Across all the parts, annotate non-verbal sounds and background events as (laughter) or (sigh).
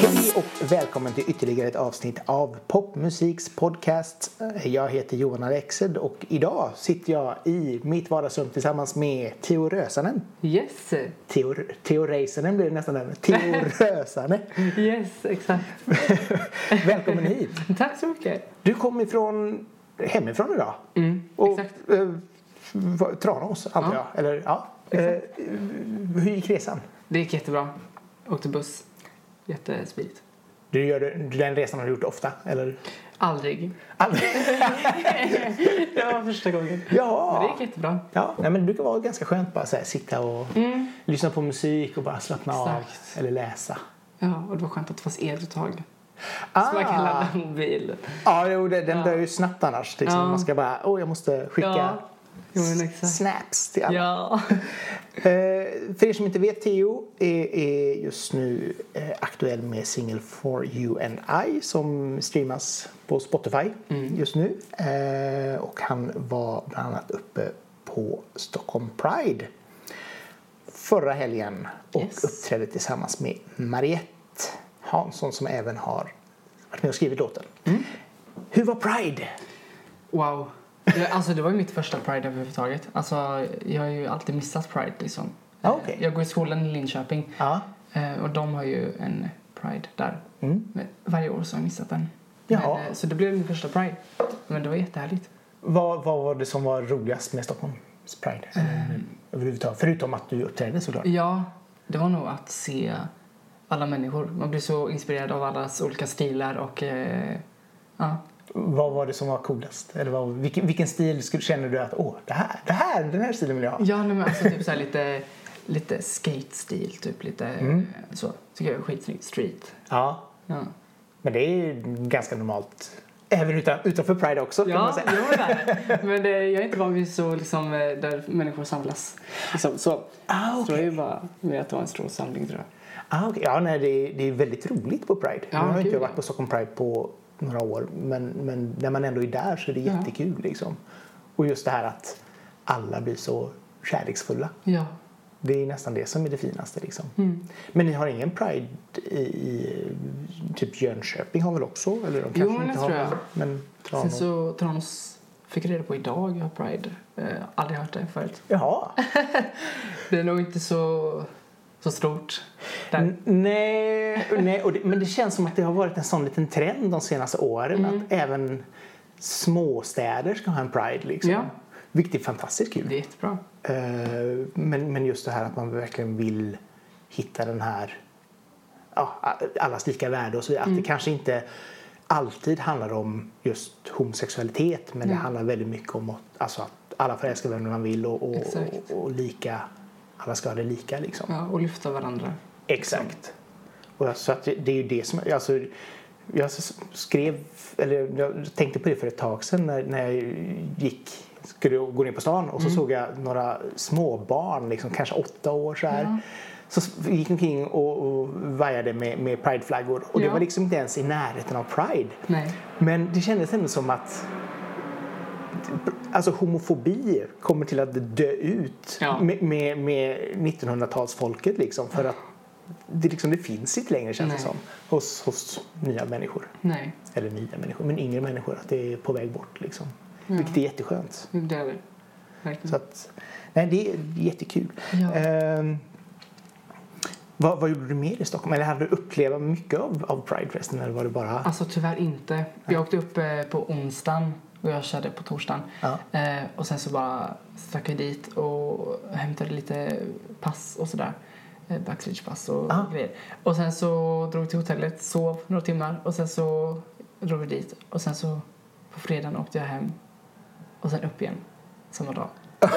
Hej och välkommen till ytterligare ett avsnitt av Popmusiks podcast. Jag heter Johan Alexed och idag sitter jag i mitt vardagsrum tillsammans med Theo Rösanen. Yes, Theo, Theo Räisänen blir det nästan där. Theo (laughs) Rösanen. yes, exakt. (laughs) Välkommen hit. Tack så mycket. Du kom ifrån hemifrån idag. Mm, Och, exakt. eh, Tranås antar Ja. jag. Eller, ja. Eh, hur gick resan? Det gick jättebra. Åkte buss. Jättesmidigt. Du gör den resan har du gjort ofta? Eller? Aldrig. Aldrig? (laughs) Det var första gången. Men det Ja. gick jättebra. ja. Nej, men det brukar vara ganska skönt bara så här, sitta och lyssna på musik och bara slappna av. Mm. Exakt. Eller läsa. Ja, och det var skönt att det fanns eluttag. Ah. Så man kan ladda mobil. Ja, jo, det, den Ja. dör ju snabbt annars. Liksom. Ja. Man ska bara, åh, jag måste skicka Ja. Jo, snaps till alla. Ja. (laughs) Eh, för er som inte vet, Theo är, är just nu eh, aktuell med single For You and I som streamas på Spotify Mm. just nu. Eh, och han var bland annat uppe på Stockholm Pride förra helgen och Yes. uppträdde tillsammans med Mariette Hansson som även har varit med och skrivit låten. Mm. Hur var Pride? Wow. Alltså det var ju mitt första Pride överhuvudtaget. Alltså jag har ju alltid missat Pride liksom. Ah. Eh, Jag går i skolan i Linköping. Ja. Eh, Och de har ju en Pride där. Mm. Men varje år så har jag missat den. Jaha. Men, eh, så det blev min första Pride. Men det var jättehärligt. Vad, vad var det som var roligast med Stockholms Pride? Eller, överhuvudtaget? Förutom att du uppträdde såklart. Ja, det var nog att se alla människor. Man blir så inspirerad av allas olika stilar och eh, ja. Vad var det som var coolast? Eller vad, vilken, vilken stil skulle, känner du att åh, det här, det här, den här stilen vill jag ha? Ja, nej, men alltså typ så här lite, lite skate-stil, typ lite Mm. eh, så. Tycker jag är skitsnyggt. Street. Ja, Ja, men det är ju ganska normalt. Även utan, utanför Pride också kan man ja säga. jo, det är. Men det, jag är inte van vid så liksom, eh, där människor samlas. Liksom, så. Ah, Så det ju bara med att det var en stor samling tror jag. Ah, okej. Ja, nej, det, är, det är väldigt roligt på Pride. Ja, nu har inte jag varit på Stockholm Pride på några år. Men, men när man ändå är där så är det Ja. jättekul. Liksom. Och just det här att alla blir så kärleksfulla. Ja. Det är nästan det som är det finaste. Liksom. Mm. Men ni har ingen Pride i, i typ Jönköping har väl också? Eller de kanske Jo, inte har tror jag. det, Men Sen Tranås. så Tranås fick jag reda på idag, jag har Pride. Eh, aldrig hört det förut. Jaha. (laughs) Det är nog inte så, så stort där. Nej, nej det, men det känns som att det har varit en sån liten trend de senaste åren Mm. att även småstäder ska ha en Pride. Liksom. Ja. Vilket är fantastiskt kul. Det är jättebra. Eh, men, men just det här att man verkligen vill hitta den här ja, allas lika värde och så vidare. Att Mm. det kanske inte alltid handlar om just homosexualitet men det Nej. handlar väldigt mycket om att, alltså att alla får älska vem man vill och, och, och, och lika, alla ska ha det lika liksom. Ja, och lyfta varandra. Exakt. Och så att det, det är ju det som, alltså, jag skrev, eller jag tänkte på det för ett tag sedan när, när jag gick, skulle gå ner på stan och så Mm. såg jag några småbarn, liksom, kanske åtta år så här. Ja. Så gick omkring och, och vajade med, med prideflaggor och det Ja. var liksom inte ens i närheten av pride. Nej. Men det kändes ändå som att alltså homofobi kommer till att dö ut Ja. med, med, med 1900-talsfolket liksom. För att det, liksom, det finns inte längre känns det som. Hos, hos nya människor. Nej. Eller nya människor, men yngre människor. Att det är på väg bort liksom. Ja. Vilket är jätteskönt. Det är det. Verkligen. Så att, nej, det är jättekul. Ja. Ehm, vad, vad gjorde du mer i Stockholm? Eller hade du upplevt mycket av, av Pridefesten? Eller var det bara... Alltså tyvärr inte. Jag åkte upp eh, på onsdagen och jag körde på torsdagen. Ja. Eh, och sen så bara stack jag dit och hämtade lite pass och sådär. Eh, Backstagepass och Ah. grejer. Och sen så drog vi till hotellet, sov några timmar och sen så drog vi dit. Och sen så på fredagen åkte jag hem och sen upp igen samma dag. (laughs)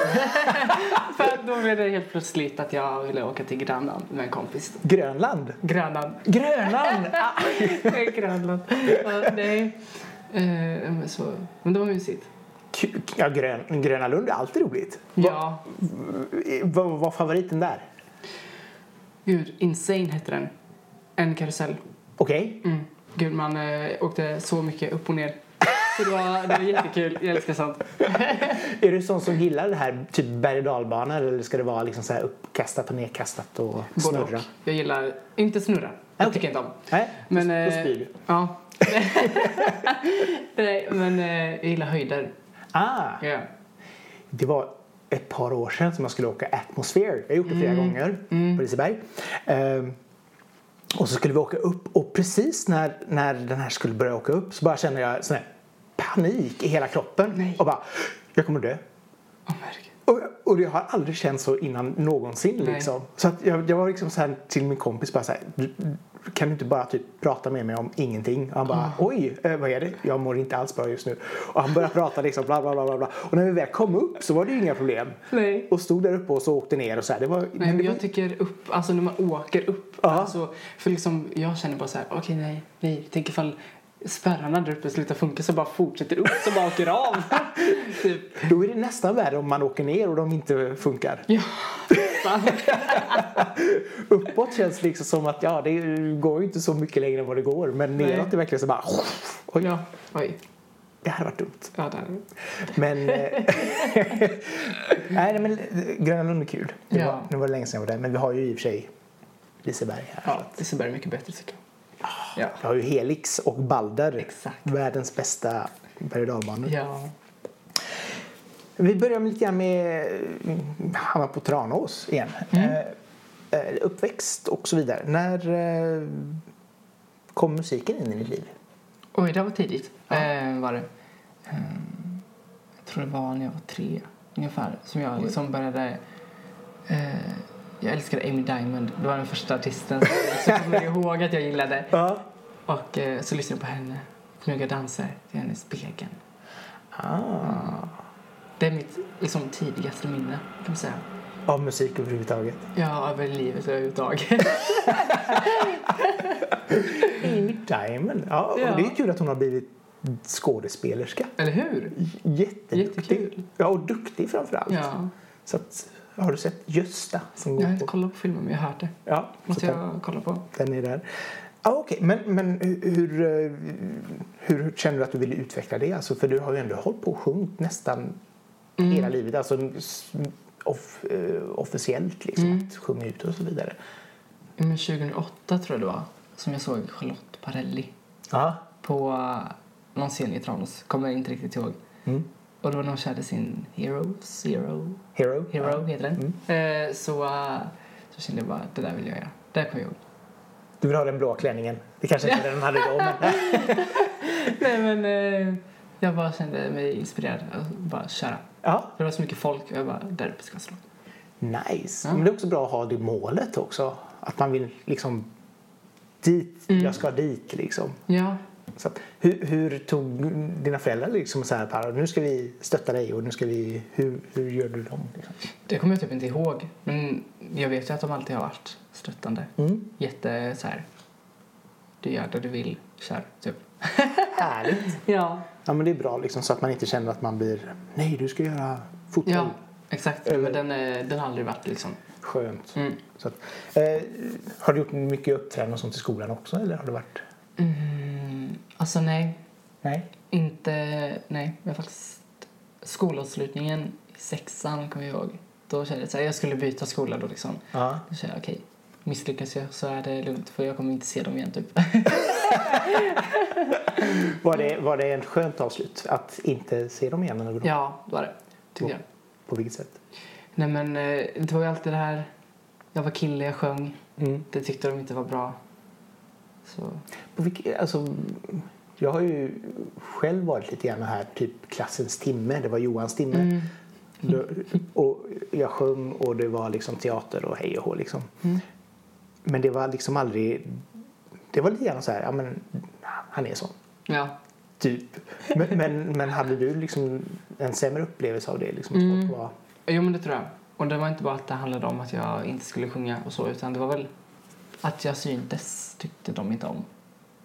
För då blev det helt plötsligt att jag ville åka till Grönland med en kompis. Grönland? Grönland. Grönland! (laughs) Ah. Grönland. Ja, nej. Eh, men, så, men det var mysigt. Ja, Grön, Gröna Lund är alltid roligt. Ja. Vad var favoriten där? Gud, Insane hette den. En karusell. Okej. Mm. Gud, man eh, åkte så mycket upp och ner. Så det var, det var jättekul. Jag älskar sånt. (laughs) Är du sån som gillar det här typ berg och eller ska det vara liksom så här uppkastat och nedkastat och Både och. Jag gillar inte snurra. Okej. tycker jag inte om. Nej, Men, då eh, spyr du. Ja. (laughs) Nej, men eh, jag gillar höjder. Ah, Ja. det var ett par år sedan som jag skulle åka Atmosphere. Jag har gjort det flera gånger på Liseberg. Ehm, och så skulle vi åka upp och precis när, när den här skulle börja åka upp så bara kände jag sån här panik i hela kroppen. Nej. Och bara, jag kommer dö. Herregud. Och, och jag har aldrig känt så innan någonsin. Nej. Liksom. Så att jag, jag var liksom så här till min kompis bara så här, "Du- kan du inte bara typ prata med mig om ingenting? Och han bara, oj, eh, vad är det? Jag mår inte alls bra just nu. Och han började prata liksom bla bla bla bla. Och när vi väl kom upp så var det ju inga problem. Nej. Och stod där uppe och så åkte ner och så här. Det var, Nej, men var, jag tycker upp, alltså när man åker upp. Ja. Alltså, för liksom, jag känner bara så här, okej nej, nej. Tänk ifall spärrarna där uppe slutar funka så bara fortsätter upp så bara åker av. (laughs) typ. då är det nästan värre om man åker ner och de inte funkar. Ja. (laughs) Uppåt känns det liksom som att ja, det går ju inte så mycket längre än vad det går. Men Nej. neråt är verkligen så bara, oj, Ja, oj. det hade varit dumt. Ja, där. Men, eh, (laughs) nej, men eh, Gröna Lund är kul. Det Ja. var, nu var det länge sedan jag var där. Men vi har ju i och för sig Liseberg här. Ja, Liseberg är mycket bättre tycker jag. Ja. Vi har ju Helix och Balder. Exakt. Världens bästa berg och dalbanor. Ja. Vi börjar med lite grann med mm, hamna på Tranås igen. Mm. Eh, eh, uppväxt och så vidare. När eh, kom musiken in i ditt liv? Oj, det var tidigt. Eh, var det. Ehm, jag tror det var när jag var tre ungefär som jag liksom började... Eh, jag älskade Amy Diamond. Det var den första artisten som jag kommer (laughs) ihåg att jag gillade. Ja. Och eh, så lyssnade jag på henne. Knuga danser till hennes spegeln. Ah. Det är mitt liksom, tidigaste minne kan man säga. Av musik överhuvudtaget. Ja, över livet överhuvudtaget. Amy Diamond. Ja, Ja. Det är kul att hon har blivit skådespelerska. Eller hur? Jätteduktig. Jättekul. Ja, och duktig framförallt. Ja. Så att, har du sett Gösta som Jag har inte på? kollat på filmen men jag har hört det. Ja, Måste den, jag kolla på. den är där. Ja, okej. Men, men hur, eh, hur, hur känner du att du vill utveckla det? Alltså, för du har ju ändå hållit på och sjungit nästan Mm. hela livet. Alltså off, eh, officiellt liksom. Mm. Att sjunga ut och så vidare. Men 2008 tror jag det var som jag såg Charlotte Parelli Ja. på uh, någon scen i Tranås. Kommer jag inte riktigt ihåg. Mm. Och då när hon körde sin Hero, Zero, Hero. Hero Ja. heter den. Eh, så, uh, så kände jag bara, det där vill jag göra. Det kommer jag ihåg. Du vill ha den blå klänningen. Det kanske inte den hade då, men... (laughs) Nej men eh, jag bara kände mig inspirerad att bara köra. Ja, Det var så mycket folk jag bara, där uppe ska jag slå. nice. Ja. Men det är också bra att ha det målet också. Att man vill liksom dit, Mm. jag ska dit liksom. Ja, Så att, hur, hur tog dina föräldrar liksom så här, nu ska vi stötta dig och nu ska vi, hur, hur gör du dem? Liksom? det kommer jag typ inte ihåg. Men jag vet ju att de alltid har varit stöttande. Mm. Jätte så här. Du gör det du vill, kör, typ. Härligt. (laughs) Ja. Ja men det är bra liksom så att man inte känner att man blir, nej du ska göra fotboll. Ja, exakt. Eller- Men den, eh, den har aldrig varit liksom. Skönt. Mm. Så att, eh, har du gjort mycket uppträdanden och sånt i skolan också eller har det varit? Mm, alltså nej, Nej. inte, nej. Jag faktiskt, skolavslutningen i sexan kommer jag ihåg. Då kände jag här, jag skulle byta skola då liksom. Ja. Då kände jag okej, misslyckas jag så är det lugnt för jag kommer inte se dem igen typ. (laughs) Var det, var det ett skönt avslut att inte se dem igen? Eller ja, det var det. Tycker jag. På vilket sätt? Nej men eh, det var ju alltid det här, jag var kille, jag sjöng. Mm. Det tyckte de inte var bra. Så, På vilket, alltså, jag har ju själv varit lite grann här, typ klassens timme. Det var Johans timme. mm. Då, och jag sjöng och det var liksom teater och hej och hå liksom. Mm. Men det var liksom aldrig... Det var lite grann så här, ja men han är sån. Ja. Typ. Men, men, men hade du liksom en sämre upplevelse av det? Liksom, Mm. var, Jo men det tror jag. Och det var inte bara att det handlade om att jag inte skulle sjunga och så utan det var väl att jag syntes tyckte de inte om.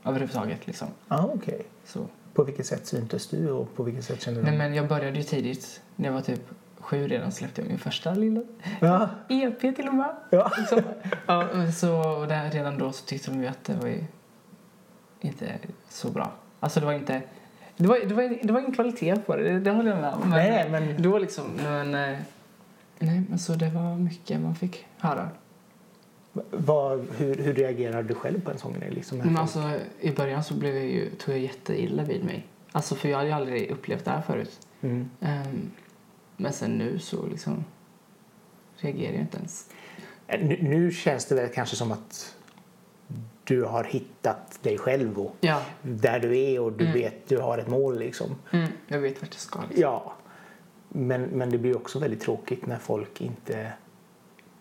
Överhuvudtaget liksom. ah, okej. Så. På vilket sätt syntes du och på vilket sätt kände du? Nej men jag började ju tidigt. När jag var typ sju redan släppte jag min första lilla Ja, EP till och med. ja. Liksom. Ja, så och där, redan då så tyckte de ju att det var inte så bra. Alltså det var inte Det var, det, var, det var ingen kvalitet på det, det, det håller jag med om. Nej, men- Då liksom, men... eh, Nej, men så det var mycket man fick höra. Vad, hur, hur reagerar du själv på en sån grej? Liksom, Men alltså, i början så blev jag ju, tog jag jätteilla vid mig. Alltså, för jag hade ju aldrig upplevt det här förut. mm. Ehm, men sen nu så liksom reagerar jag inte ens. nu, nu känns det väl kanske som att du har hittat dig själv och Ja, där du är och du vet du har ett mål liksom. mm, jag vet vart jag ska. Liksom. Ja. Men, men det blir också väldigt tråkigt när folk inte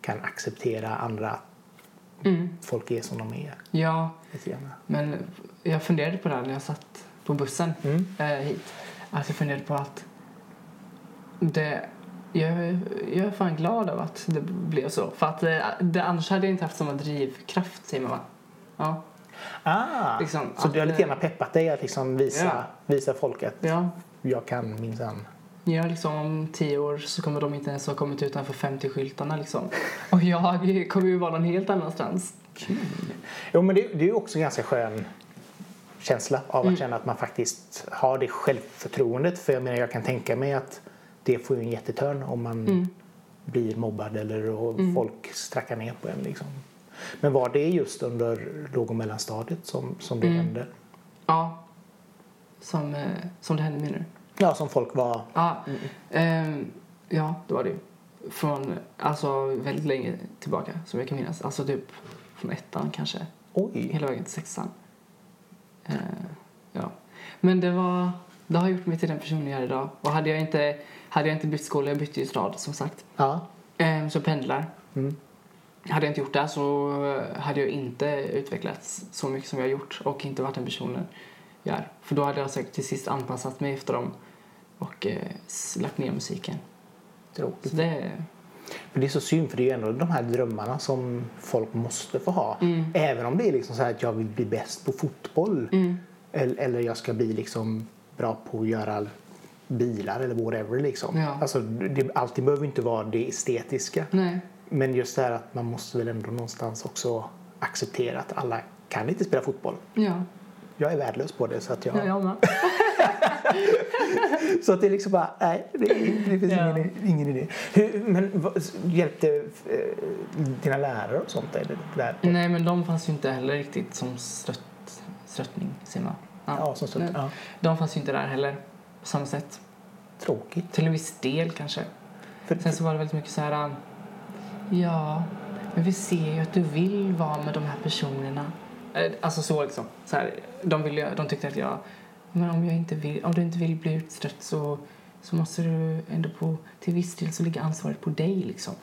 kan acceptera andra Mm. folk är som de är. Ja, men jag funderade på det här när jag satt på bussen Mm. eh, hit. Att jag funderade på att det, jag, jag är fan glad av att det blev så. För att eh, det, annars hade jag inte haft samma drivkraft, säger man va? Ja. Ah, Liksom, så att, du har lite eh, grann peppat dig att liksom visa, Ja. visa folk att Ja, jag kan minsann. Ja, liksom om tio år så kommer de inte ens ha kommit utanför 50-skyltarna liksom. Och jag kommer ju vara någon helt annanstans. Jo, men det, det är ju också en ganska skön känsla av att Mm. känna att man faktiskt har det självförtroendet. För jag menar, jag kan tänka mig att det får ju en jättetörn om man Mm. blir mobbad eller och folk strackar ner på en. Liksom. Men var det just under låg och mellanstadiet som, som det Mm. hände? Ja. Som, eh, som det hände med nu. Ja, som folk var... Ja, ehm, ja, det var det ju. Från, alltså väldigt länge tillbaka som jag kan minnas. Alltså typ från ettan kanske. Oj! Hela vägen till sexan. Eh, ja. Men det var, det har gjort mig till den personen jag är idag. Och hade jag inte, hade jag inte bytt skola, jag bytte ju stad som sagt. Ja. Ehm, så pendlar. Mm. Hade jag inte gjort det så hade jag inte utvecklats så mycket som jag har gjort och inte varit den personen jag är. För då hade jag säkert till sist anpassat mig efter dem och eh, lagt ner musiken. Tråkigt. Så det... Men det är så synd för det är ju ändå de här drömmarna som folk måste få ha. Mm. Även om det är liksom så här att jag vill bli bäst på fotboll. Mm. Eller, eller jag ska bli liksom bra på att göra bilar eller whatever. Liksom. Ja. Alltså, det, allting behöver inte vara det estetiska. Nej. Men just det här att man måste väl ändå någonstans också acceptera att alla kan inte spela fotboll. Ja. Jag är värdelös på det så att jag... Ja, jag. (laughs) Så att det är liksom bara, nej, det, det finns Ja. ingen, ingen idé. Hur, men vad, hjälpte eh, dina lärare och sånt där? Nej, men de fanns ju inte heller riktigt som stött, stöttning, säger man. Ja, som stött, Nej. ja. De fanns ju inte där heller på samma sätt. Tråkigt. Till en viss del kanske. För, Sen så var det väldigt mycket så här... um, Ja, men vi ser ju att du vill vara med de här personerna. Eh, Alltså så liksom. Så här, de, ville, de tyckte att jag... Men om, jag inte vill, om du inte vill bli utstött så, så måste du ändå på... Till viss del så ligger ansvaret på dig liksom.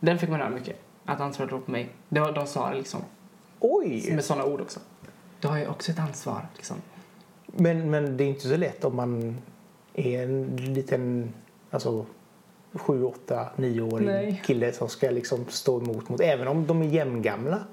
Den fick man höra mycket. Att ansvaret låg på mig. Det var, de sa det liksom. oj! Med sådana ord också. Du har ju också ett ansvar liksom. Men, men det är inte så lätt om man är en liten, alltså sju, åtta, nioårig Nej. kille som ska liksom stå emot mot, även om de är jämngamla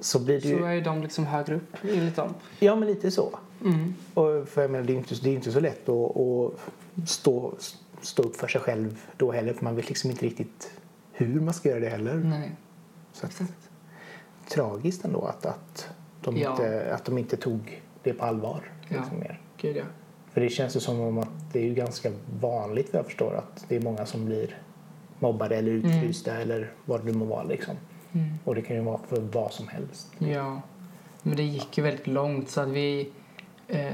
så blir det Så ju, är de liksom högre upp enligt dem. ja men lite så. Mm. Och för jag menar, det är inte, det är inte så lätt att, att stå, stå upp för sig själv då heller för man vet liksom inte riktigt hur man ska göra det heller. Nej, Så att, exakt. tragiskt ändå att, att, de Ja. inte, att de inte tog det på allvar. Ja. Liksom mer. Gud ja. För det känns ju som om att det är ganska vanligt jag förstår att det är många som blir mobbade eller utfrysta eller vad det må vara liksom. Mm. Och det kan ju vara för vad som helst. Ja, men det gick ju väldigt långt så att vi, eh,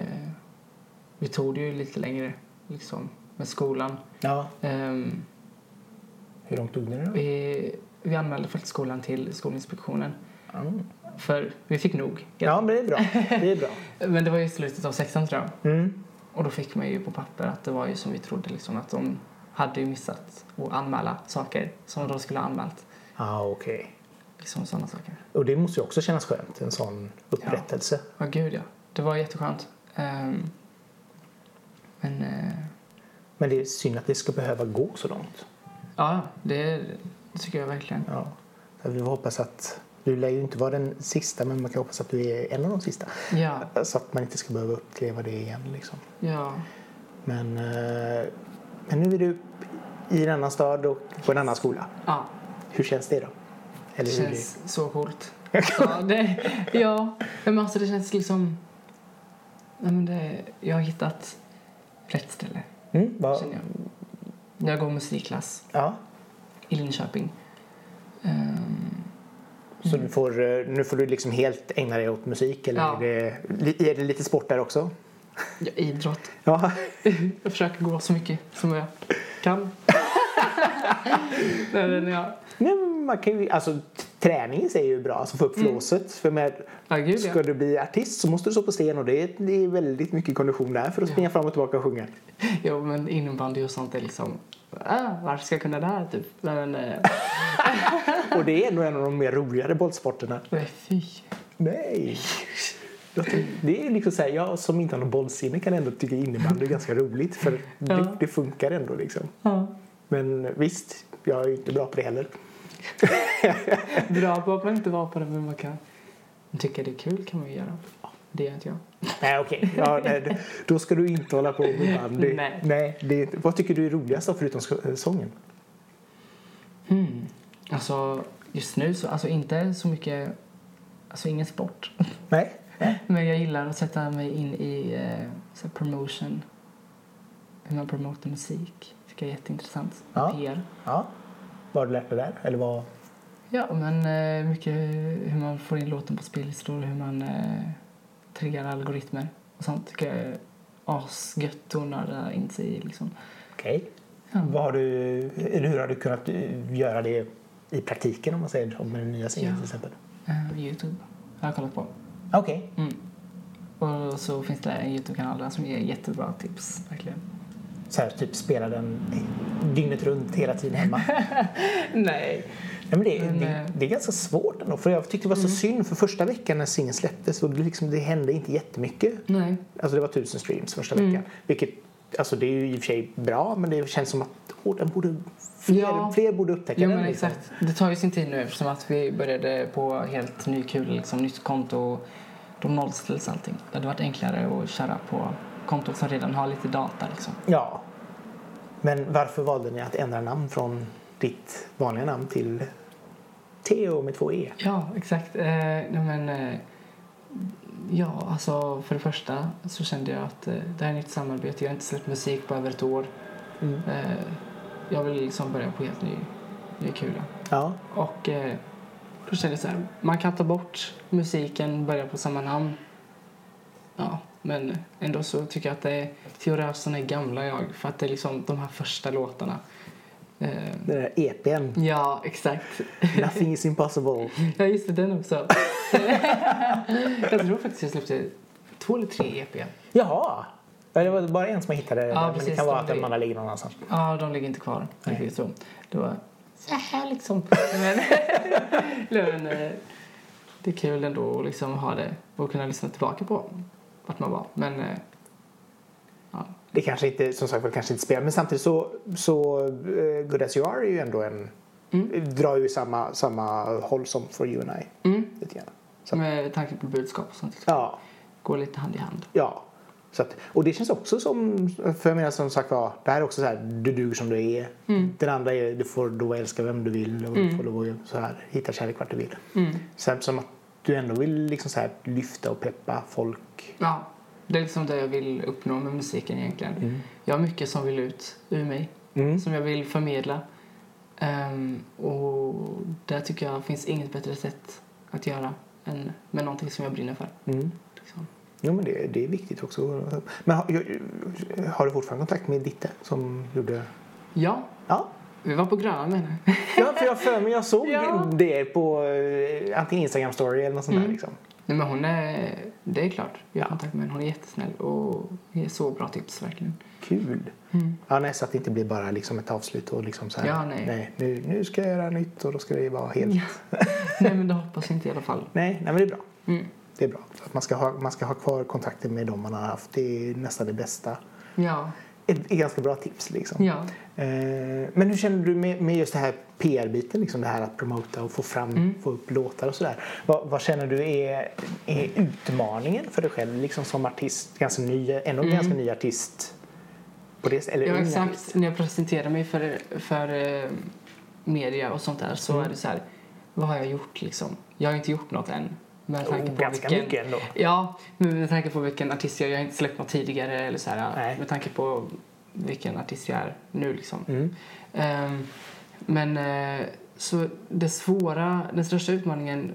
vi tog det ju lite längre liksom med skolan. Ja, Ehm, hur långt tog ni det då? vi, vi anmälde faktiskt skolan till Skolinspektionen Mm. för vi fick nog. Ja, men det är bra. Det är bra. (laughs) Men det var ju i slutet av sexan tror jag. Mm. Och då fick man ju på papper att det var ju som vi trodde liksom att de hade ju missat att anmäla saker som de skulle ha anmält. Ja, okej. Liksom sådana saker. Och det måste ju också kännas skönt, en sån upprättelse. Ja, gud ja. Det var jätteskönt. Ehm, men eh, Men det är synd att det ska behöva gå så långt. Ja, det, det tycker jag verkligen. Ja. Vi hoppas att du lär ju inte vara den sista, men man kan hoppas att du är en av de sista. Ja, Så att man inte ska behöva uppleva det igen. Liksom. ja, Men, eh, men nu är du i en annan stad och på en annan skola. ja. Hur känns det då? Det Eller hur känns så coolt. Ja, det, ja, men alltså det känns liksom... Nej, men det, jag har hittat rätt ställe, Mm, vad- känner jag. Jag går musikklass ja. i Linköping. Ehm, Så du får, eh, nu får du liksom helt ägna dig åt musik eller Ja. är, det, är det lite sport där också? ja, idrott. Ja. (laughs) Jag försöker gå så mycket som jag kan. (laughs) Nej, ja. Nej, man kan ju, alltså, träning är ju bra, alltså få upp flåset. För med, Ja, gud ja. ska du bli artist så måste du stå på scen och det är, det är väldigt mycket kondition där för att springa fram och tillbaka och sjunga. Jo, men innebandy och sånt är liksom... Ah, varför ska jag kunna det här, typ? Men, eh, (laughs) Och det är nog en av de mer roligare bollsporterna. nej, fy. Nej! Det är liksom så här, jag som inte har någon bollsinne kan ändå tycka innebandy är ganska roligt för (laughs) det, Ja. det funkar ändå liksom. Ja. Men visst, jag är inte bra på det heller. (laughs) Bra på att man inte vara på det, men man kan tycka det är kul kan man ju göra. Ja, det gör inte jag. Nej okej, ja, nej, det- då ska du inte hålla på med bandy. Nej. nej det vad tycker du är roligast då, förutom eh, sången? Hmm. Alltså, just nu så, alltså inte så mycket, alltså ingen sport. Nej? (laughs) Men jag gillar att sätta mig in i eh, promotion, hur man promotar musik. tycker jag är jätteintressant. Ja. PR. Ja. Vad har du lärt dig där? Eller vad? Ja, men eh, mycket hur man får in låten på spellistor, hur man eh, triggar algoritmer och sånt tycker jag är asgött att nörda in sig i liksom. Okej. Ja. Vad har du, eller hur har du kunnat göra det i praktiken om man säger om den nya singeln Ja. till exempel? Eh, Youtube har jag kollat på. Okej. Mm. Och så finns det en Youtube-kanal där som ger jättebra tips, verkligen. Så här, typ spela den dygnet runt hela tiden hemma. (laughs) Nej. Nej, men det, Men, det, eh, Mm. det är ganska svårt ändå. För jag tyckte det var så synd för första veckan när singeln släpptes och det, liksom, det hände inte jättemycket. Nej. Alltså det var tusen streams första Mm. veckan. Vilket, alltså det är ju i och för sig bra men det känns som att åh, den borde, fler, Ja. fler borde upptäcka Ja, den. men liksom. exakt. Det tar ju sin tid nu eftersom att vi började på helt ny kul, liksom nytt konto. De nollställs allting. Det hade varit enklare att köra på kontot som redan har lite data liksom. Ja. Men varför valde ni att ändra namn från ditt vanliga namn till Theo med två E? Ja, exakt. Eh, men, eh, ja, alltså för det första så kände jag att eh, det här är ett samarbete. Jag har inte släppt musik på över ett år. Mm. Eh, jag vill liksom börja på helt ny, ny kula. Ja. Och eh, då kände jag så här, man kan ta bort musiken, börja på samma namn. Ja, men ändå så tycker jag att det är Teorösen är gamla jag, för att det är liksom de här första låtarna. Eh, Den där EPn. ja, exakt. Nothing is impossible. (laughs) Ja, just det, den också. (laughs) jag tror faktiskt jag släppte två eller tre EP. Jaha. Ja, Det var bara en som jag hittade. Ja, men det precis, kan vara de att ligger- andra ligger någon annanstans. Ja, de ligger inte kvar. Så. Det var så här liksom. (laughs) Men, men eh, det är kul ändå att liksom ha det och kunna lyssna tillbaka på vart man var. Men eh, ja, Det kanske inte, som sagt var, kanske inte spelar. Men samtidigt så, så uh, Good As You Are är ju ändå en... Drar ju samma, samma håll som For You and I. mm, Lite grann. Så, med tanke på budskap och sånt. Ja. Går lite hand i hand. Ja. Så att, och det känns också som, för jag menar som sagt var, det här är också så här, du duger som du är. Den andra är, du får att älska vem du vill och du får lov att så här, hitta kärlek vart du vill. Mm. Sen som att du ändå vill liksom så här, lyfta och peppa folk. Ja, det är liksom det jag vill uppnå med musiken egentligen. Jag har mycket som vill ut ur mig. Mm. som jag vill förmedla. Ehm, och där tycker jag finns inget bättre sätt att göra än med någonting som jag brinner för. Mm. Liksom. Jo men det, det är viktigt också. Men har, har du fortfarande kontakt med Ditte som gjorde... Ja, Ja. Vi var på Grönan. Ja, för jag för mig jag såg Ja. det på eh, antingen Instagram story eller något sånt där liksom. Nej men hon är, det är klart, jag har Ja. kontakt med henne. Hon är jättesnäll och ger så bra tips verkligen. Kul. Mm. Ja, nej, så att det inte blir bara liksom ett avslut och liksom så här. Ja, nej. nu, nu ska jag göra nytt och då ska det vara helt... (laughs) Nej men det hoppas jag inte i alla fall. Nej, nej, men det är bra. Mm. Det är bra. Att man, ska ha, man ska ha kvar kontakten med dem man har haft. Det är nästan det bästa. Ja, Ett, ett ganska bra tips liksom. ja. Eh, men hur känner du med, med just det här PR-biten, liksom det här att promota och få fram, Mm. få upp låtar och sådär. Vad, vad känner du är, är utmaningen för dig själv liksom som artist, ganska ny, ändå ganska ny artist? På det, eller Mm. Ja, exakt. artist? När jag presenterar mig för, för eh, media och sånt där så Mm. är det så här, vad har jag gjort liksom? Jag har inte gjort något än. Med tanke Oh, på ganska vilken, mycket ändå. Ja, med tanke på vilken artist jag. Jag har inte släppt något tidigare. Eller så här, Nej. med tanke på vilken artist jag är nu. Liksom. Mm. Ehm, men eh, så det svåra, den största utmaningen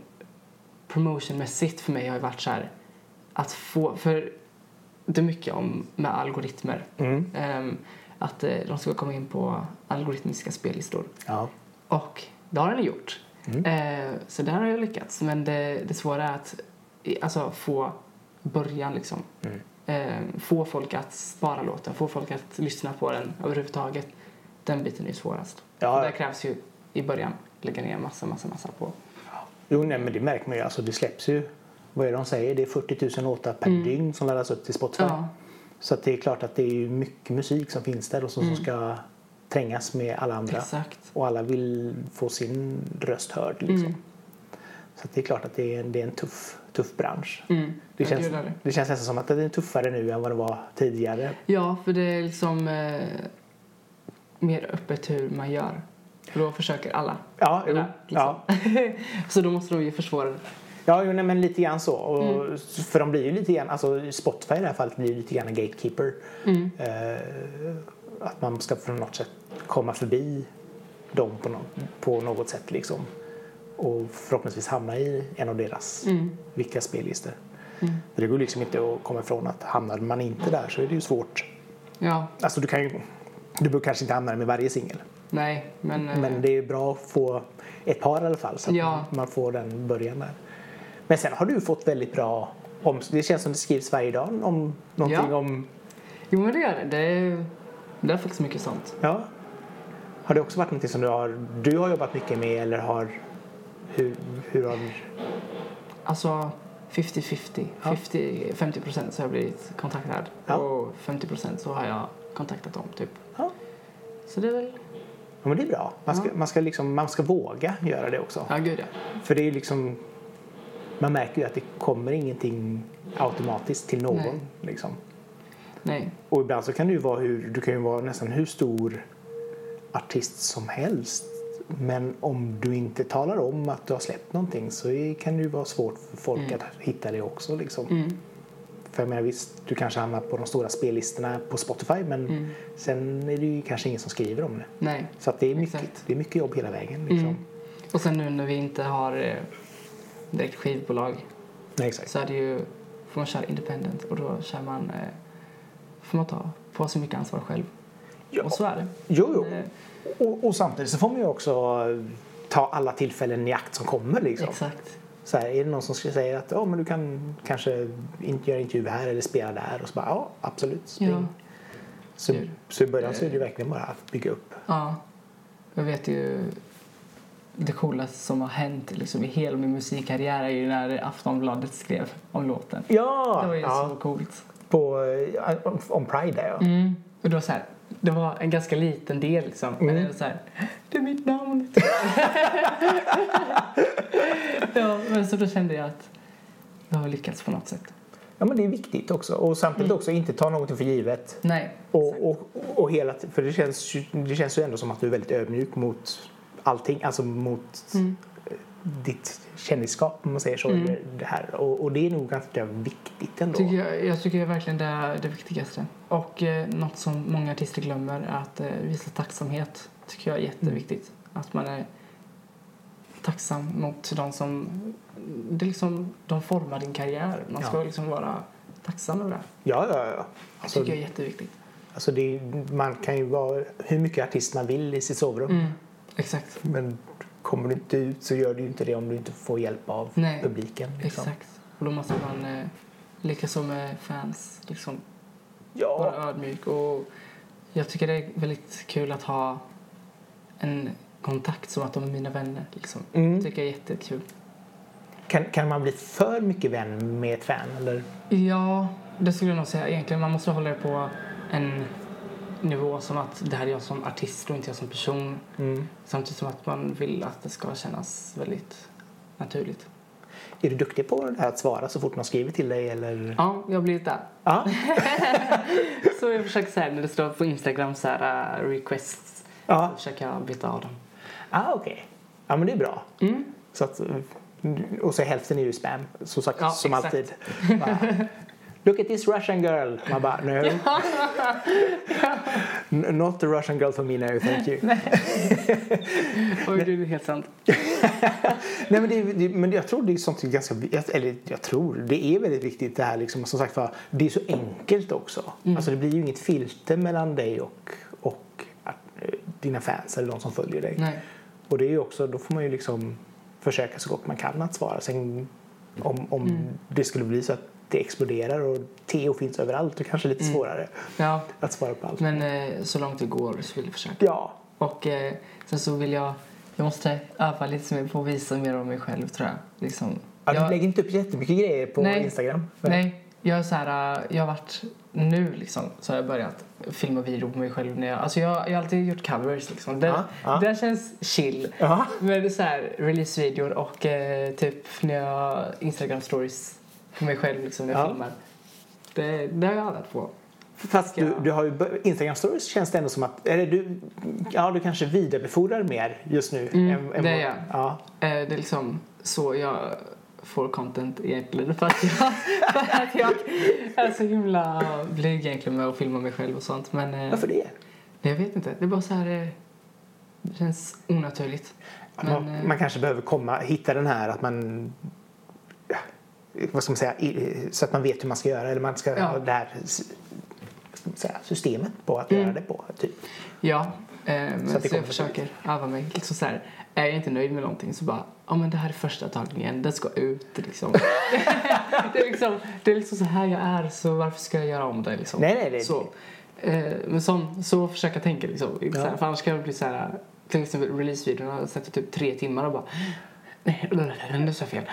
promotionmässigt för mig har ju varit så här att få, för det är mycket om med algoritmer. Mm. Ehm, att eh, de ska komma in på algoritmiska spellistor. Ja. Och det har den gjort. Mm. Eh, så där har jag lyckats. Men det, det svåra är att alltså, få början liksom. Mm. Eh, få folk att spara låten, få folk att lyssna på den överhuvudtaget. Den biten är ju svårast. Ja. Där krävs ju i början lägga ner massa, massa, massa på. Jo, nej, men det märker man ju. Alltså, det släpps ju, vad är det de säger? Det är 40 000 låtar per Mm. dygn som laddas upp till Spotify. Ja, Så det är klart att det är mycket musik som finns där och som, som ska trängas med alla andra. exakt. Och alla vill få sin röst hörd. Liksom. Mm. Så det är klart att det är en, det är en tuff, tuff bransch. Mm. Det känns, det. det känns nästan som att det är tuffare nu än vad det var tidigare. Ja, för det är liksom eh, mer öppet hur man gör. För då försöker alla. Ja, jo, där, liksom. ja. (laughs) Så då måste de ju försvåra det. ja jo, nej, men lite grann så. Och, Mm. För de blir ju lite grann, alltså Spotify i det här fallet blir ju lite grann en gatekeeper. Mm. Eh, att man ska på något sätt komma förbi dem på, nå- på något sätt liksom. Och förhoppningsvis hamna i en av deras Mm. viktiga spellistor. Mm. Det går liksom inte att komma ifrån att hamnar man inte där så är det ju svårt. Ja, Alltså du kan ju, du behöver kanske inte hamna där med varje singel. nej, men... eh, Men det är bra att få ett par i alla fall så att Ja. man får den början där. Men sen har du fått väldigt bra om, det känns som det skrivs varje dag om någonting Ja. om Jo, men det gör det. Det är, det är faktiskt mycket sånt. Ja. Har det också varit någonting som du har, du har jobbat mycket med eller har hur, hur har Alltså 50-50. Ja. 50, 50 procent så har jag blivit kontaktad Ja. och 50 procent så har jag kontaktat dem typ. Ja. Så det är väl... Ja men det är bra. Man ska, man ska, liksom, man ska våga göra det också. Ja, gud ja. För det är liksom man märker ju att det kommer ingenting automatiskt till någon. Nej. Liksom. Nej. Och ibland så kan det ju vara hur, du kan ju vara nästan hur stor artist som helst. Men om du inte talar om att du har släppt någonting så kan det ju vara svårt för folk Mm. att hitta det också. Liksom. Mm. För jag menar visst, du kanske hamnar på de stora spellistorna på Spotify men Mm. sen är det ju kanske ingen som skriver om det. Nej. Så det, är mycket, Exakt. det är mycket jobb hela vägen. Liksom. Mm. Och sen nu när vi inte har eh, direkt skivbolag Nej, så är det ju, får man köra independent och då kör man, eh, får man ta på sig mycket ansvar själv. Ja. Och så är det. Jo, jo. Eh, Och, och samtidigt så får man ju också ta alla tillfällen i akt som kommer. Liksom. Exakt. Så här, är det någon som säger att ja, men du kan kanske inte göra intervju här eller spela där och så bara ja absolut spring. Ja. Så, så i början så är det ju verkligen bara att bygga upp. Ja. Jag vet ju det coolaste som har hänt liksom, i hela min musikkarriär är ju när Aftonbladet skrev om låten. Ja, Det var ju ja så coolt. på, eh, om Pride ja. Mm. Och var så här, det var en ganska liten del liksom. Men Mm. det var så här, det är mitt namn. (laughs) ja, men så då kände jag att jag har lyckats på något sätt. Ja men det är viktigt också och samtidigt också inte ta någonting för givet. Nej. Och, och, och hela, för det känns, det känns ju ändå som att du är väldigt ödmjuk mot allting, alltså mot Mm. ditt kändisskap om man säger så. Mm. Det, det här. Och, och det är nog ganska viktigt ändå. Tycker jag, jag tycker verkligen det är det viktigaste. Och eh, något som många artister glömmer är att eh, visa tacksamhet. tycker jag är jätteviktigt. Att man är tacksam mot de som... Det liksom, de formar din karriär. Man ska Ja. liksom vara tacksam över det. Ja, ja, ja. Det Alltså, tycker jag är jätteviktigt. alltså det, man kan ju vara hur mycket artist man vill i sitt sovrum. Mm. Exakt. Men kommer du inte ut så gör du inte det om du inte får hjälp av Nej. publiken. Liksom. Exakt. Och då måste man, eh, likaså med fans, liksom Ja, vara ödmjuk. Och jag tycker det är väldigt kul att ha en kontakt som att de är mina vänner. Liksom. Mm. Tycker jag är jättekul. kan, kan man bli för mycket vän med ett fan? Eller? Ja, det skulle jag nog säga. Egentligen man måste hålla det på en nivå som att det här är jag som artist och inte jag som person. Mm. Samtidigt som att man vill att det ska kännas väldigt naturligt. Är du duktig på det här att svara så fort någon skriver till dig? Eller? Ja, jag har blivit där. Ja. (laughs) Så jag försöker säga när det står på Instagram så här uh, requests ja. så försöker jag byta av dem. Ah, okej. Ja, men det är bra. Mm. Så att, Och så hälften är ju spam, så sagt, Ja, som exakt. alltid. (laughs) Look at this Russian girl. Man bara, no. Not the Russian girl for me, no, thank you. (laughs) Oj, det är helt sant. (laughs) Nej, men, det, det, men jag tror det är sånt ganska, eller jag tror, det är väldigt viktigt det här liksom, som sagt var, det är så enkelt också. Mm. Alltså det blir ju inget filter mellan dig och, och eh, dina fans eller de som följer dig. Nej. Och det är också, då får man ju liksom försöka så gott man kan att svara. Sen om, om Mm. det skulle bli så att det exploderar och Teo finns överallt, då kanske lite svårare Ja, att svara på allt. men eh, så långt det går så vill jag försöka. Ja, Och eh, sen så vill jag, jag måste öva lite mer på att visa mer om mig själv tror jag. Liksom, ja, jag, du lägger inte upp jättemycket grejer på Nej. Instagram. Nej, jag är så här, äh, jag har varit nu liksom så har jag börjat filma video på mig själv när jag, alltså jag, jag har alltid gjort covers liksom. Det, Ja, ja. det känns chill. Ja. Men så här releasevideor och eh, typ när jag Instagram stories på mig själv liksom när jag Ja. filmar. Det, det har jag övat på. Fast du, du har ju Instagram stories känns det ändå som att, eller du, ja du kanske vidarebefordrar mer just nu. Mm, än, än det är jag. Ja. Eh, det är liksom så jag får content egentligen för att jag, för att jag är så himla blyg egentligen med att filma mig själv och sånt. Men eh, Varför det? Jag vet inte. Det är bara så här... eh, Det känns onaturligt. Men, man, man kanske behöver komma, hitta den här att man vad ska man säga, så att man vet hur man ska göra eller man ska Ja. ha det här säga, systemet på att Mm. göra det på. Typ. Ja, eh, Så så, att det jag försöker öva mig. Liksom så här, är jag inte nöjd med någonting så bara, ja men det här är första tagningen, den ska ut liksom. (laughs) det, är liksom det är liksom så här jag är, så varför ska jag göra om det liksom? Nej, nej, det- Så, eh, men sån, så försöker jag tänka liksom. Så här, Ja. för annars kan det bli så här, till exempel releasevideon har jag sett typ tre timmar och bara, nej, nu sa jag fel.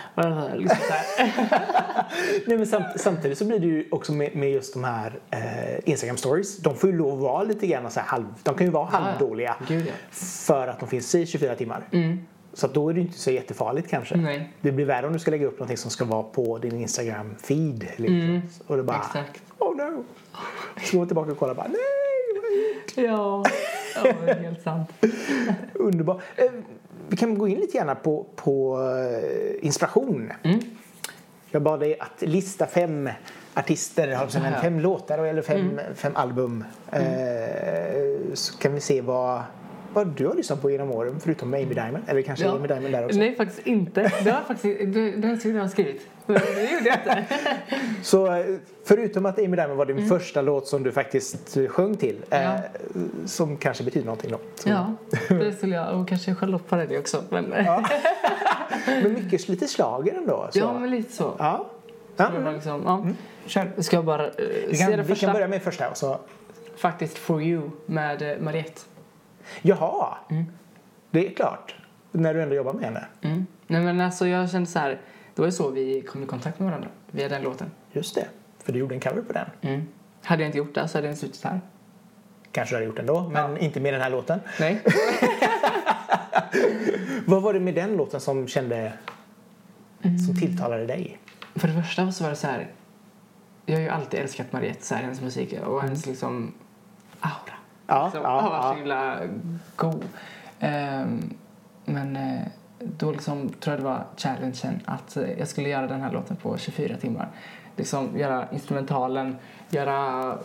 Liksom. (laughs) Nej, men samt, samtidigt så blir det ju också med, med just de här eh, Instagram stories. De får ju lov att vara lite grann så här halv, de kan ju vara Ja, ja. halvdåliga Gud, ja. för att de finns i 24 timmar. Mm. Så då är det inte så jättefarligt kanske. Nej. Det blir värre om du ska lägga upp någonting som ska vara på din Instagram-feed. Liksom. Mm. Och det bara, Exakt. oh no. Så går tillbaka och kollar bara, nej? Ja, ja det är helt sant. (laughs) Underbart. Vi kan gå in lite gärn på, på eh, inspiration. Mm. Jag bad dig att lista fem artister, alltså fem låtar eller fem, Mm. fem album. Eh, så kan vi se vad, vad du har lyssnat på genom åren förutom Amy Diamond. Eller kanske Ja. Amy Diamond där också. Nej, faktiskt inte. Det har faktiskt, det, det skulle jag ha skrivit. Men Det gjorde jag inte. (laughs) Så eh, förutom att Amy Diamond var din första låt som du faktiskt eh, sjöng till. Eh, Mm. Ja. Som kanske betyder någonting då. Så- Ja, det skulle jag. Och kanske Charlotte Perrelli också. Men, ja. Ja. (laughs) Men mycket lite slager ändå. Så. men lite så. Ja. ja. Det var Liksom, ja. Kör. Ska jag bara uh, Vi kan, det vi första? kan börja med första. Så. Faktiskt For You med uh, Mariette. Jaha, Mm. det är klart. När du ändå jobbar med henne. Mm. Nej, men alltså, jag kände så här. Det var ju så vi kom i kontakt med varandra. Via den låten. Just det, för du gjorde en cover på den. Mm. Hade jag inte gjort det så hade jag inte suttit här. Kanske du hade gjort ändå, men inte med den här låten. Nej. (laughs) Vad var det med den låten som kände Mm. som tilltalade dig? För det första så var det så här. Jag har ju alltid älskat Mariette, så här, hennes musik och hennes liksom aura. Ja, liksom, ja, har varit så ja. himla god. Ehm, men eh, då liksom tror jag det var challengen att eh, jag skulle göra den här låten på 24 timmar. Liksom göra instrumentalen, göra,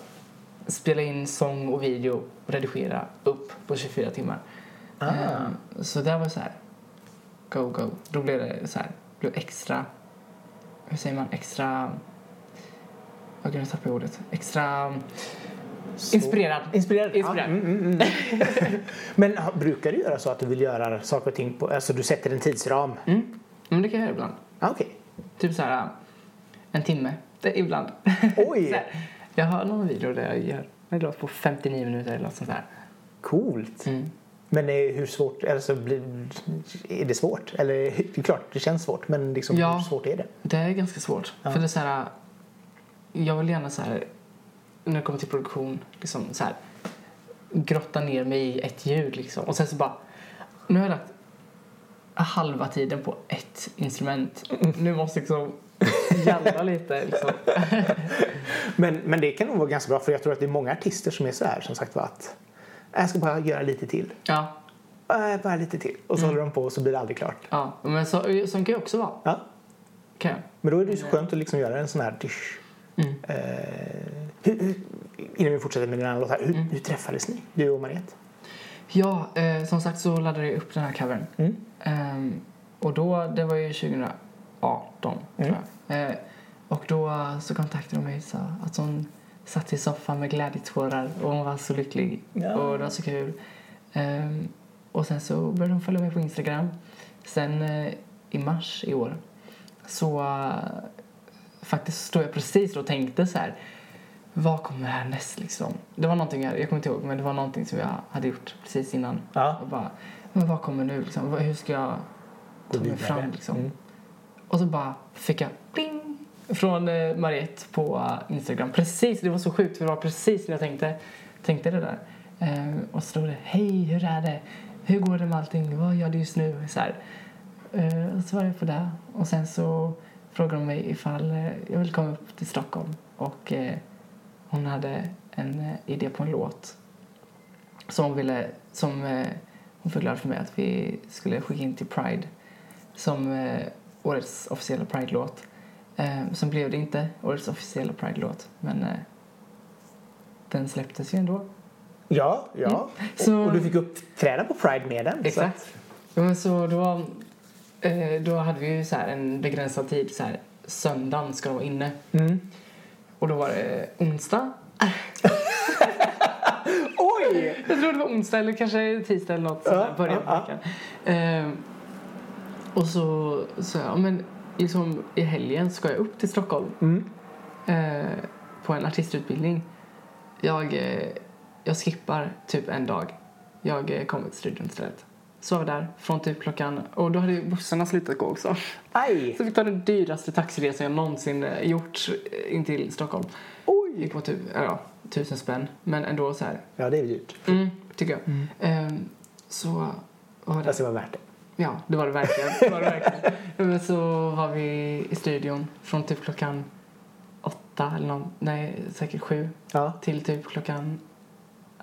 spela in sång och video redigera upp på 24 timmar. Ah. Ehm, så där var så här, go, go. Då blev det så här, blev extra, hur säger man, extra, jag glömde tappa ordet, extra Så- inspirerad. Inspirerad? Inspirerad. Ja, mm, mm, mm. (laughs) men brukar du göra så att du vill göra saker och ting på, alltså du sätter en tidsram? Mm. Men det kan jag göra ibland. Ah, Okej. Typ så här en timme. Det, ibland. (laughs) Oj. Här, jag har någon video där jag gör en låt på 59 minuter eller något sånt där. Coolt. Mm. Men eh, hur svårt, alltså, blir, är det svårt? Eller det är klart, det känns svårt, men liksom, Ja. hur svårt är det? Det är ganska svårt. Ja. För det är så här, jag vill gärna så här, när det kommer till produktion, liksom så här, grotta ner mig i ett ljud liksom. Och sen så bara, nu har jag lagt halva tiden på ett instrument. Nu måste jag liksom jalla lite liksom. (laughs) Men, men det kan nog vara ganska bra för jag tror att det är många artister som är så här som sagt var att jag ska bara göra lite till. Ja, Äh, bara lite till. Och så håller de på och så blir det aldrig klart. Ja, men så, så kan jag också vara. Ja. Kan jag. Men då är det ju så skönt att liksom göra en sån här dish. Mm. Eh, hur, hur, innan vi fortsätter med dina låtar, hur, hur träffades ni, du och Mariette? Ja, eh, som sagt så laddade jag upp den här covern. Mm. Ehm, och då, det var ju 2018 Mm. tror jag. Eh, och då så kontaktade de mig och sa att hon satt i soffan med glädjetårar och hon var så lycklig. Ja. Och det var så kul. Ehm, och sen så började hon följa mig på Instagram. Sen eh, i mars i år så eh, faktiskt stod jag precis och tänkte så här vad kommer härnäst liksom? Det var någonting, jag, jag kommer inte ihåg, men det var någonting som jag hade gjort precis innan. Ja. Och bara, men vad kommer nu liksom? Hur ska jag ta mig fram liksom? Mm. Och så bara fick jag bling från eh, Mariette på eh, Instagram. Precis, det var så sjukt för det var precis när jag tänkte, tänkte det där. Eh, och så stod det, hej hur är det? Hur går det med allting? Vad gör du just nu? Så här. Eh, och så var jag på det. Och sen så frågade hon mig ifall eh, jag ville komma upp till Stockholm. Och eh, hon hade en eh, idé på en låt som hon ville, som eh, hon förklarade för mig att vi skulle skicka in till Pride som eh, årets officiella Pride-låt. Eh, som blev det inte årets officiella Pride-låt, men den släpptes ju ändå. Ja, ja. Så- Och, och du fick uppträda på Pride med den. så Exakt. Ja, men så då, då hade vi ju så här en begränsad tid, så här, söndagen ska de vara inne. Mm. Och då var det onsdag. (laughs) Oj! Jag tror det var onsdag eller kanske tisdag eller något sådär, början på veckan. Ehm, och så sa jag, men liksom i helgen ska jag upp till Stockholm Mm. eh, på en artistutbildning. Jag, eh, jag skippar typ en dag. Jag eh, kommer till studion istället. Så var vi där från typ klockan... Och då hade ju bussarna slutat gå också. Aj! Så vi tar den dyraste taxiresan jag någonsin eh, gjort eh, in till Stockholm. Oj! Gick på typ, ja, tusen spänn. Men ändå så här. Ja, det är dyrt. Mm, tycker jag. Ehm, så var det. Fast det var värt det. Ja, det var det verkligen. Det var det verkligen. Men så var vi i studion från typ klockan åtta eller någon, nej säkert sju Ja. till typ klockan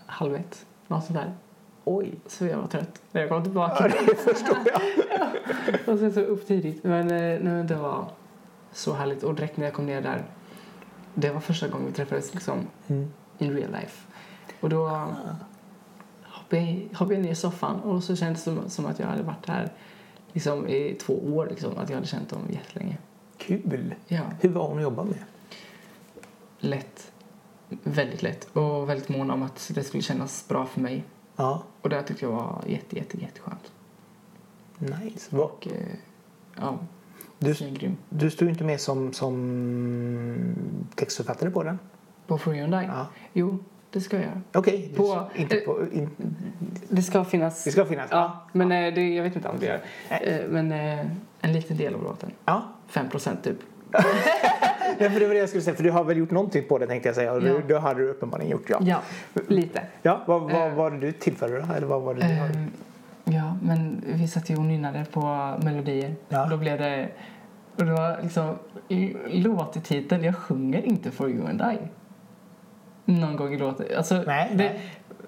halv ett. Något sånt där. Oj. Så jag var trött när jag kom tillbaka. Ja, det förstår jag. (laughs) och sen så upp tidigt. Men eh, nej, det var så härligt. Och direkt när jag kom ner där, det var första gången vi träffades liksom Mm. in real life. Och då hoppade jag, hoppade jag ner i soffan och så kändes det som, som att jag hade varit här liksom, i två år. Liksom, att jag hade känt dem jättelänge. Kul. Ja, Hur var hon att jobba med? lätt. Väldigt lätt. Och väldigt mån om att det skulle kännas bra för mig. Ja. Och det tyckte jag var jätte, jätte, jätteskönt. Nice. Och eh, ja, Du, grym. du stod inte med som, som textförfattare på den? På For You and I? Ja. Jo, det ska jag göra. Okej. På- inte eh, på... In, Det ska finnas. det ska finnas? Ja, men eh, det, jag vet inte om det gör. Eh, men en liten del av låten. Ja. 5 procent typ. (laughs) (laughs) ja, för det var det jag skulle säga. För du har väl gjort någonting på det tänkte jag säga. Och Ja. det, det har du uppenbarligen gjort, ja. Ja, lite. Ja, vad, vad Eh. var det du tillförde då? Eller vad var det du har? Ehm, ja, men vi satt ju och nynnade på melodier. Ja. Och då blev det... Och det var liksom låttiteln. Jag sjunger inte For You and I. Någon gång i låten. Alltså, Nej, det, nej.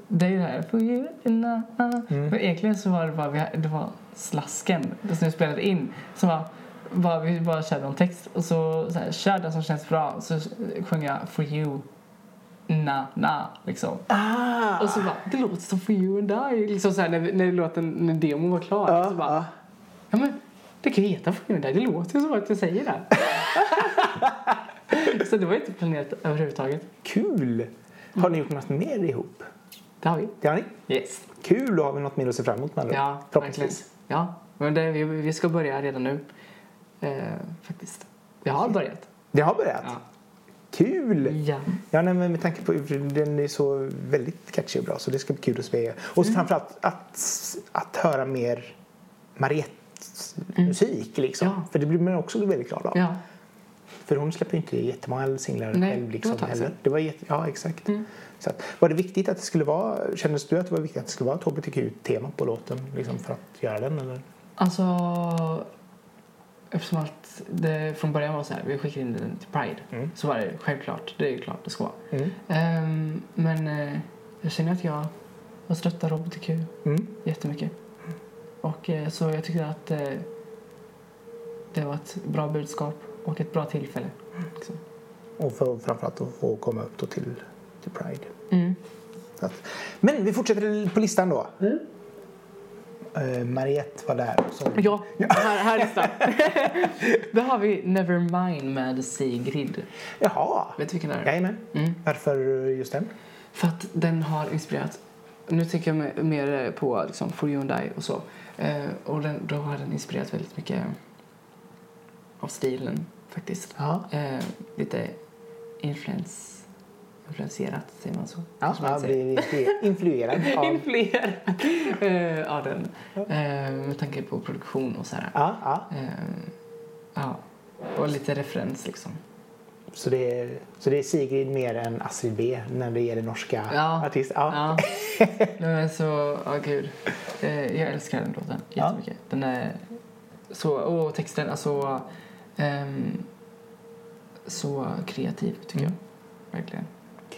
det är ju det här. For you and I. Mm. Men egentligen så var det bara... Det var slasken. Som vi spelade in. Som var... Bara, vi bara körde någon text. Och så, så här, kör den som känns bra. Så sjöng jag For you. Na, na, liksom. Ah! Och så bara, det låter som For You and I. Liksom så här, när, när, låten, när demon var klar. ja, så bara, ja. ja men det kan ju heta For You and I. Det låter ju som att jag säger det. (laughs) så det var inte planerat överhuvudtaget. Kul! Har ni gjort något mer ihop? Det har vi. Det har ni? Yes. Kul, då har vi något mer att se fram emot med. Ja, verkligen. Ja, men det, vi, vi ska börja redan nu. Eh, faktiskt. Vi har börjat. Det har börjat? Ja. Kul! ja. Ja, nej, men med tanke på den är så väldigt catchy och bra så det ska bli kul att se. Och så framförallt att, att höra mer Mariettes musik liksom. Ja. För det blir man också väldigt glad av. Ja. För hon släpper ju inte jättemånga singlar Nej, själv det liksom tag heller. Det var jätte, ja, exakt. Mm. Så att, var det viktigt att det skulle vara, kändes du att det var viktigt att det skulle vara ett hbtq-tema på låten liksom för att göra den eller? Alltså, eftersom att det från början var så här, vi skickade in den till Pride. Mm. Så var det självklart, det är ju klart det ska vara. Mm. Ehm, men eh, jag känner att jag, jag stöttar hbtq Mm. jättemycket. Och eh, så jag tycker att eh, det var ett bra budskap och ett bra tillfälle. Liksom. Och för, framförallt att få komma upp då till, till Pride. Mm. Att, men vi fortsätter på listan då. Eh, Mariette var där. Som, Ja, här, här är. (laughs) Då har vi Nevermind med Sigrid. Jaha, Vet du vilken det är? jajamän. Mm. Varför just den? För att den har inspirerat. Nu tänker jag me- mer på liksom, For You and I och så. Eh, och den, då har den inspirerat väldigt mycket av stilen faktiskt. Eh, lite influens, influenserat, säger man så? ja man jag blir influ- influerad (laughs) av... Influerad (laughs) eh, av den. Eh, med tanke på produktion och så här. Ja, ja. Eh, ja. Och lite referens liksom. Så, det är, så det är Sigrid mer än Astrid B när det gäller norska Ja. artister? Ja. Ja. (laughs) Nej, så, ja gud. Eh, jag älskar den låten Ja. jättemycket. Den är så, och texten, alltså ehm, så kreativ tycker Mm. jag. Verkligen.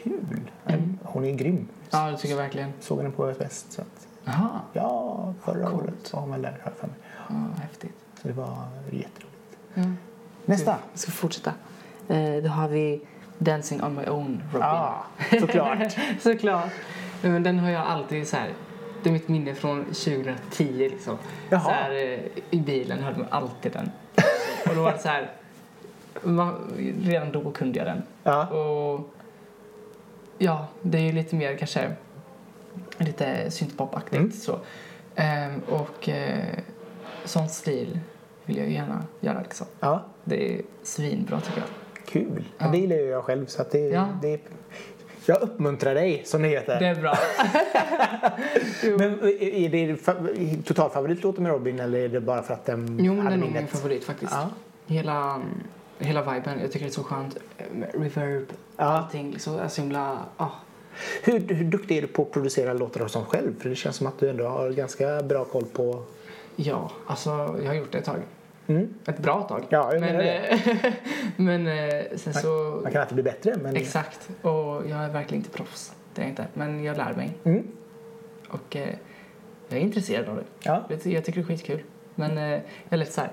Kul! Mm. Hon är grym. Ja, det tycker jag verkligen. Såg henne på Väst. Så att, ja, förra Coolt. året var hon där, har för mig. ja, häftigt. Så det var jätteroligt. Ja. Nästa! Vi ska fortsätta. Eh, då har vi Dancing on my own, Robin. Ja, såklart. (laughs) Såklart. Men den har jag alltid så här. Det är mitt minne från 2010 liksom. Jaha. Så här, eh, I bilen hade man alltid den. Och då var det så här. Man, redan då kunde jag den. Ja. Och ja, det är ju lite mer kanske lite syntpopaktigt Mm. så. Ehm, och eh, sån stil vill jag gärna göra liksom. ja, Det är svinbra tycker jag. kul. Ja. Det gillar ju jag själv. Så att det, Ja. det, jag uppmuntrar dig, som det heter. Det är bra. (laughs) Men är det fa- totalfavoritlåten med Robin eller är det bara för att den Jo, men den är min favorit faktiskt. Ja. Hela, hela viben. Jag tycker det är så skönt. Reverb, Ja. allting. Är så himla... ah. Hur, hur duktig är du på att producera låtar som själv? För det känns som att du ändå har ganska bra koll på... Ja, alltså jag har gjort det ett tag. Mm. Ett bra tag. Ja, jag men det. eh, (laughs) men eh, sen så... Man kan alltid bli bättre, men... Exakt. Och jag är verkligen inte proffs. Det är jag inte. Men jag lär mig. Mm. Och eh, jag är intresserad av det. Ja. Jag tycker det är skitkul. Men eh, jag är lite så här,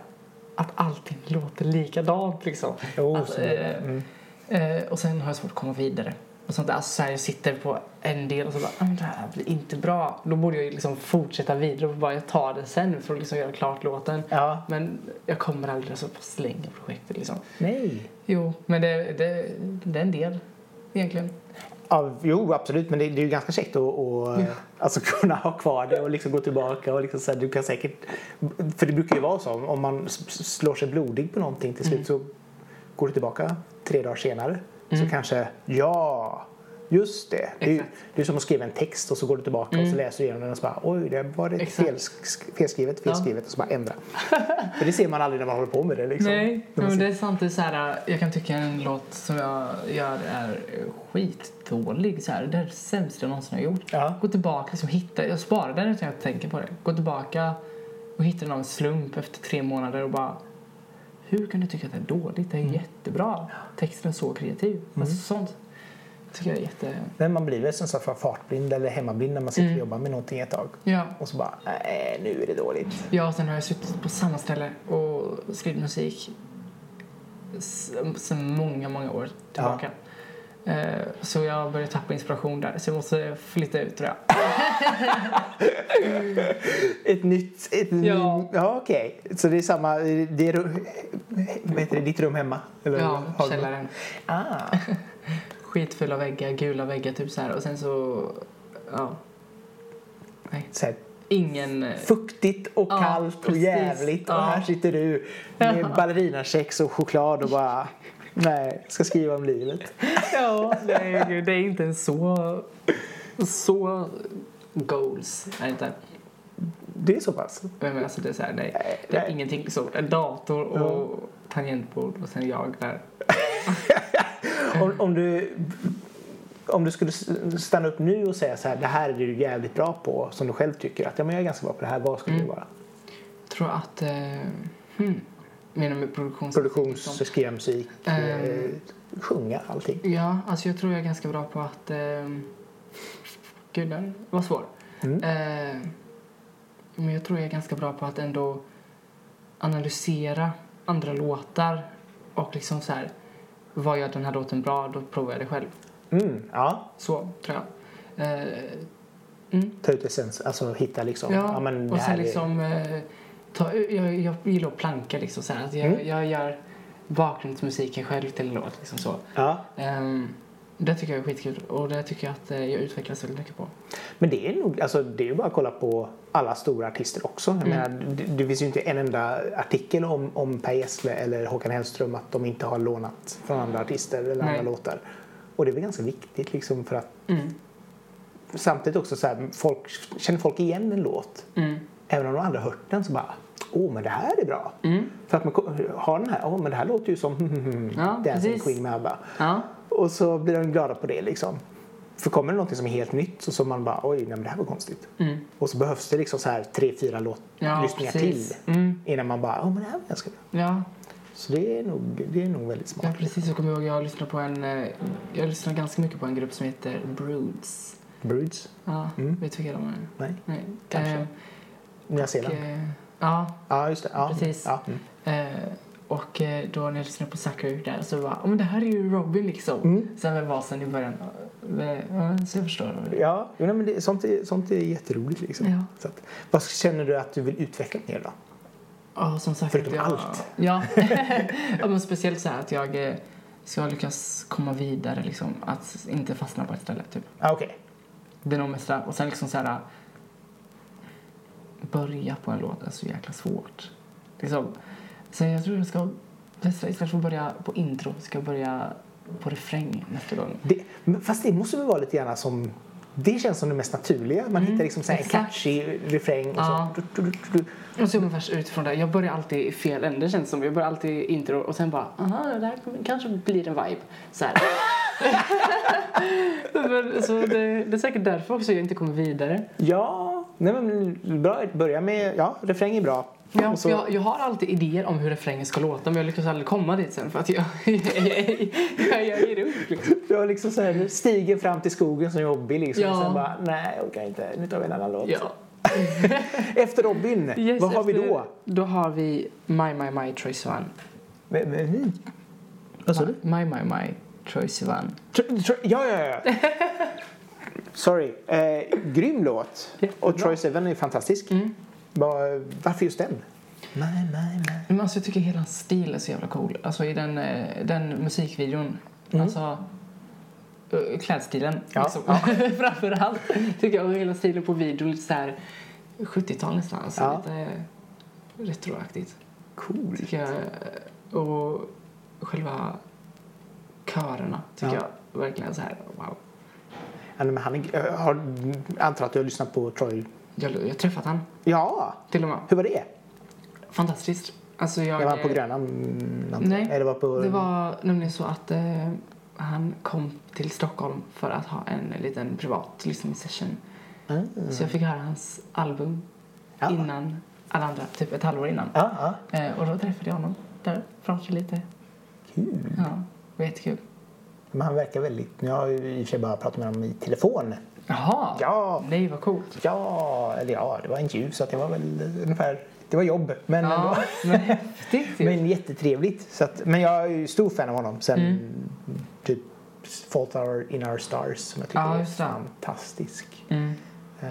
att allting låter likadant liksom. Jo, Att, så, eh, mm. Eh, och sen har jag svårt att komma vidare. Och sånt där. Alltså, så här, jag sitter på en del och så bara, "Ah, men det här blir inte bra. Då borde jag liksom fortsätta vidare och bara jag tar det sen för att liksom göra klart låten. Ja. Men jag kommer aldrig så på slänga projektet liksom. Nej. Jo, men det, det, det är en del egentligen. Ja, jo, absolut. Men det, det är ju ganska käckt att, att Ja. alltså, kunna ha kvar det och liksom gå tillbaka. Och liksom, så här, du kan säkert, för det brukar ju vara så. Om man slår sig blodig på någonting till slut så går du tillbaka tre dagar senare. Så kanske, ja, just det. Det är, det är som att skriva en text och så går du tillbaka och så läser du igenom den och så bara oj, det var det felskrivet, felskrivet och så bara ändra. (laughs) för det ser man aldrig när man håller på med det. Liksom. Nej, men det är samtidigt så här, jag kan tycka en låt som jag gör är skitdålig. Så här, det är det sämsta jag någonsin har gjort. Ja. Gå tillbaka, liksom, hitta, jag sparar den utan jag tänker på det. Gå tillbaka och hitta den av en slump efter tre månader och bara hur kan du tycka att det är dåligt? Det är jättebra. Texten är så kreativ. Alltså, sånt tycker jag är jätte... Men man blir väl som sagt fartblind eller hemmablind när man sitter Mm. och jobbar med någonting ett tag. Ja. Och så bara, nej nu är det dåligt. Ja, sen har jag suttit på samma ställe och skrivit musik sen många, många år tillbaka. Eh, Så jag börjar tappa inspiration där, så jag måste flytta ut tror jag. (laughs) Ett nytt... Ett Ja. ja okej. Så det är samma... Det är, vad heter det, ditt rum hemma? Eller Ja, källaren. Ah, (laughs) Skitfulla väggar, gula väggar typ så här. Och sen så, ja. Nej. så här, Ingen... eh, fuktigt och Ja, kallt och precis. jävligt. Och Ja. här sitter du med ballerinakex och choklad och bara... Nej, ska skriva om livet. Ja, nej, gud, det är inte en så... Så goals det inte. Det är så pass? Men alltså det är så här, nej. Det är Nej. ingenting liksom. En dator och tangentbord och sen jag där. (laughs) Om, om, du, om du skulle stanna upp nu och säga så här, det här är du jävligt bra på, som du själv tycker att ja, men jag är ganska bra på det här, vad skulle Mm. det vara? Jag tror att... Eh, hmm, menar med produktions... Produktions, skriva musik, Ehm. eh, sjunga, allting. Ja, alltså jag tror jag är ganska bra på att... Eh, gud, den var svår. Mm. Eh, Men jag tror jag är ganska bra på att ändå analysera andra låtar och liksom så här, vad gör den här låten bra? Då provar jag det själv. Mm, ja, Så, tror jag. Eh, mm. ta ut essens, alltså hitta liksom. Ja, men det och sen är- liksom... Eh, ta, jag, jag gillar att planka liksom så här, att jag, Mm. jag gör bakgrundsmusiken själv till en låt liksom så. Ja, Ehm, det tycker jag är skitkul och det tycker jag att eh, jag utvecklas väldigt mycket på. men det är nog, alltså det är ju bara att kolla på alla stora artister också. Mm. menar, det, det finns ju inte en enda artikel om, om Per Gessle eller Håkan Hellström att de inte har lånat från andra artister eller Nej. andra låtar. Och det är väl ganska viktigt liksom för att Mm. samtidigt också så här, folk, känner folk igen en låt Mm. även om de aldrig har hört den så bara åh men det här är bra. Mm. För att man har den här, åh men det här låter ju som Ja, (laughs) Dancing precis. Queen med ABBA. Ja. Och så blir de glada på det liksom. För kommer det någonting som är helt nytt så som man bara oj nej men det här var konstigt. Mm. Och så behövs det liksom så här tre, fyra låt, Ja, lyssningar precis. till Mm. innan man bara åh men det här var ganska bra. Ja. Så det är nog, det är nog väldigt ja, smart. precis. Jag kommer ihåg jag lyssnade på en... eh, Jag lyssnade ganska mycket på en grupp som heter Broods. Broods? Ja, Mm. vet du vilka de är? Nej, Nej. Kanske. Eh, Nya Zeeland? eh, ja, Ja just det. Ja. precis. Ja. Mm. Eh, och eh, då när jag lyssnade på Sucker där så var oh, men det här är ju Robin liksom. Mm. Sen med basen i början. Eh, Ja, så jag förstår. Ja, men det, sånt, är, sånt är jätteroligt liksom. Ja. Så att, vad känner du att du vill utveckla mer då? Ja, som sagt. Förutom jag, allt. Ja. (laughs) ja, men speciellt så här att jag eh, ska lyckas komma vidare liksom. Att inte fastna på ett ställe typ. Ah, Okej. Det är nog mest där. Och sen liksom så här börja på en låt är så jäkla svårt. Liksom, så jag tror jag ska istället för att börja på intro ska jag börja på refräng nästa gång. Det, fast det måste väl vara lite grann som det känns som det mest naturliga. Man hittar liksom så en catchy refräng och Ja. så... Du, du, du, du. Och så ungefär utifrån det. Jag börjar alltid i fel ände känns det som. Jag börjar alltid i intro och sen bara, aha, det här kanske blir en vibe. Så här. (laughs) Så det, det är säkert därför också jag inte kommer vidare. Ja, nej men bra. Börja med... Ja, refräng är bra. Ja, så, jag, jag har alltid idéer om hur refrängen ska låta men jag lyckas aldrig komma dit sen för att jag, (laughs) jag, jag, jag, jag ger upp. Liksom. Du har liksom så här, stiger fram till skogen som Robin liksom. Ja. Och sen bara, nej jag orkar inte. Nu tar vi en annan låt. Ja. (laughs) Efter Robin, Yes, vad har vi efter- då? Då har vi My My My Troye Sivan. Men- men- Vad sa du? My My My Troye Sivan. Tro- tro- Ja, ja, ja. (laughs) Sorry. Eh, grym låt. Jättebra. Och Troy Sivan är fantastisk. Mm. Var, varför just den? Nej, nej, nej. Men alltså jag tycker hela hans stil är så jävla cool. Alltså i den, eh, den musikvideon. Alltså eh, klädstilen Ja, liksom. (laughs) framför allt. Tycker jag. Och hela stilen på videon lite så här 70-tal nästan. Alltså Ja. lite retroaktigt. Cool. Tycker jag. Och själva körerna tycker Ja. jag verkligen så här wow. Ja, nej, men han är, jag har, antar att du har lyssnat på Troy. Jag jag har träffat han Ja, till och med. hur var det? Fantastiskt. Alltså jag, Jag var på antar- Nej, Eller var på... Det var nämligen så att eh, han kom till Stockholm för att ha en liten privat lyssningssession. Mm. Så jag fick höra hans album Ja. innan alla andra, typ ett halvår innan. Ja, ja. Eh, och då träffade jag honom där, pratade lite. Kul. Ja, det var jättekul. Men han verkar väldigt... Jag har ju i och för sig bara pratat med honom i telefon. Jaha! Ja, Nej, vad coolt. ja, eller ja, det var en intervju så det var väl ungefär... Det var jobb, men Ja, ändå. men häftigt. (laughs) Men jättetrevligt. Så att, men jag är ju stor fan av honom sen Mm. typ Fault In Our Stars som jag tycker Ja, är fantastisk. Mm. Eh,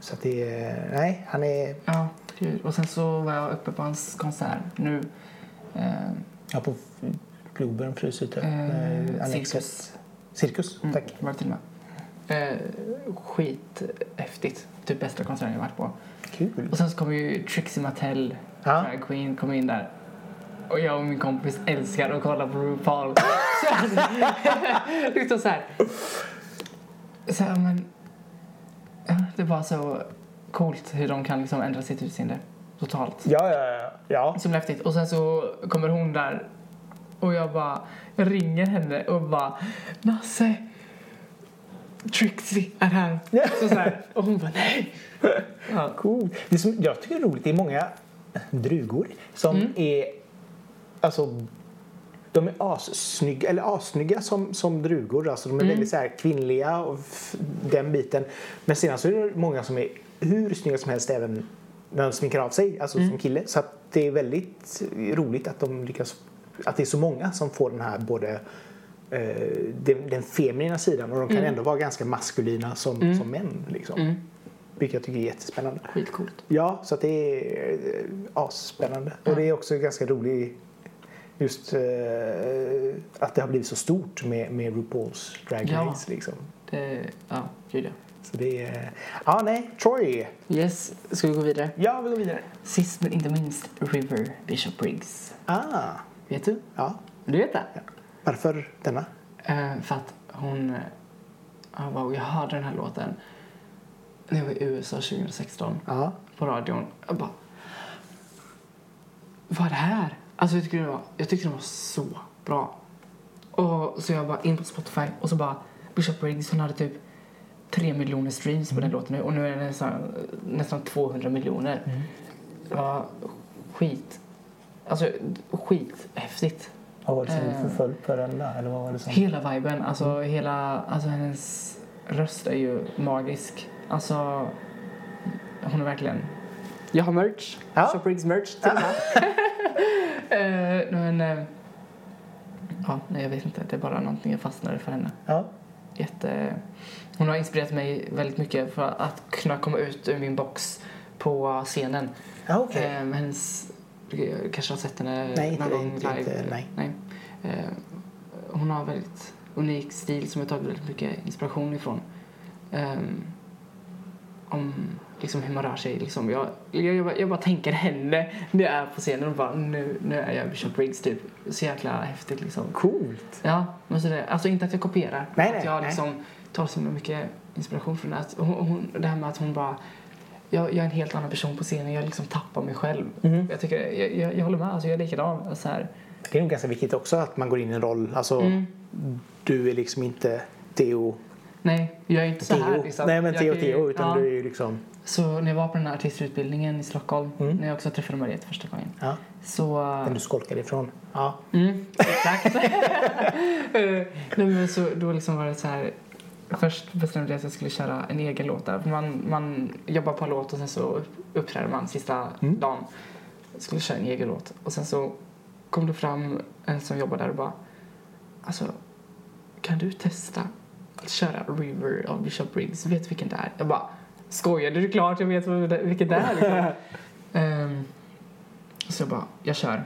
så att det är... Nej, han är... Ja, kul. Och sen så var jag uppe på hans konsert nu. Eh, Ja, på Globen frus ute. Eh. Cirkus. Cirkus, Mm, tack. Var det till och med. Eh, skithäftigt. Typ bästa konserten jag varit på. Kul. Och sen så kom ju Trixie Mattel, Ja. drag queen, kom in där. Och jag och min kompis älskar att kolla på RuPaul. så (laughs) liksom så här. Så här, men... Det var så coolt hur de kan liksom ändra sitt utseende totalt. Ja, ja, ja. ja. Så häftigt. Och sen så kommer hon där och jag bara jag ringer henne och bara Nasse, Trixie är här. Så, så här. Och hon bara nej. Ja. Cool. Det som jag tycker är roligt, det är många drugor som Mm. är alltså De är assnygga, eller assnygga som, som drugor. Alltså de är väldigt så här kvinnliga och den biten. Men sedan så är det många som är hur snygga som helst även när de sminkar av sig, alltså som kille. Så det är väldigt roligt att de lyckas, att det är så många som får den här både den, den feminina sidan och de kan ändå vara ganska maskulina som, som män. Liksom. Vilket jag tycker är jättespännande. Skitcoolt. Ja, så det är eh, asspännande. Och det är också ganska roligt just eh, att det har blivit så stort med, med RuPaul's Drag Ja. Race. Liksom. Det, ja, gud ja. Så det är... Ja, nej. Troy. Yes, ska vi gå vidare? Ja, vi går vidare. Sist men inte minst, River Bishop Briggs. Ah, Vet du? ja. Du vet det? Varför denna? Eh, för att hon... eh, ja, wow, jag hörde den här låten när jag var i USA 2016 Ja. på radion. Jag bara... Vad är det här? Alltså jag tyckte den var, jag tyckte den var så bra. Och så jag bara in på Spotify och så bara Bishop Briggs hon hade typ tre miljoner streams på den låten nu och nu är den nästan, nästan 200 miljoner. Det var skit. Alltså skithäftigt. Vad var det som Eh. förföll där? Eller vad var det som... Hela viben, alltså hela, alltså hennes röst är ju magisk. Alltså, hon är verkligen... Jag har merch. Ja. Shop Riggs merch till med. (laughs) Eh, men, eh, ja, nej jag vet inte. Det är bara någonting jag fastnade för henne. Ja. Jätte, hon har inspirerat mig väldigt mycket för att kunna komma ut ur min box på scenen. Ja, okej. Eh, hennes, kanske har sett henne Nej, någon gång live? inte- nej. Eh, hon har väldigt unik stil som jag tagit väldigt mycket inspiration ifrån. Ehm, om liksom hur man rör sig. Liksom. Jag, jag, jag, bara, jag bara tänker henne när jag är på scenen och bara nu, nu är jag Bishop Briggs typ. Så jäkla häftigt liksom. Coolt. Ja, men så det, alltså inte att jag kopierar. Nej, att nej, jag nej. liksom tar så mycket inspiration från det. Att hon, hon, det här med att hon bara jag, jag är en helt annan person på scenen. Jag liksom tappar mig själv. Mhm. Jag, tycker, jag, jag, jag håller med. Alltså jag är likadan. Så här. Det är nog ganska viktigt också att man går in i en roll. Alltså, Mm. du är liksom inte Theo Nej, jag är inte så här. Theo. Liksom. Nej men Theo ju- Theo utan ja. du är ju liksom Så när jag var på den här artistutbildningen i Stockholm, Mm. när jag också träffade Mariette första gången, ja, så... den du skolkade ifrån. Ja. Mm, exakt. (laughs) Eh, Nej, men så, då liksom var det så här... Först bestämde jag att jag skulle köra en egen låt där. Man, man jobbar på en låt och sen så uppträder man sista Mm. dagen. Jag skulle köra en egen låt. Och sen så kom det fram en som jobbar där och bara... Alltså, kan du testa att köra River av Bishop Briggs? Vet du vilken det är? Jag bara, skojar du? Det är klart jag vet vilken det är. Liksom. (laughs) Ehm, så jag bara, jag kör.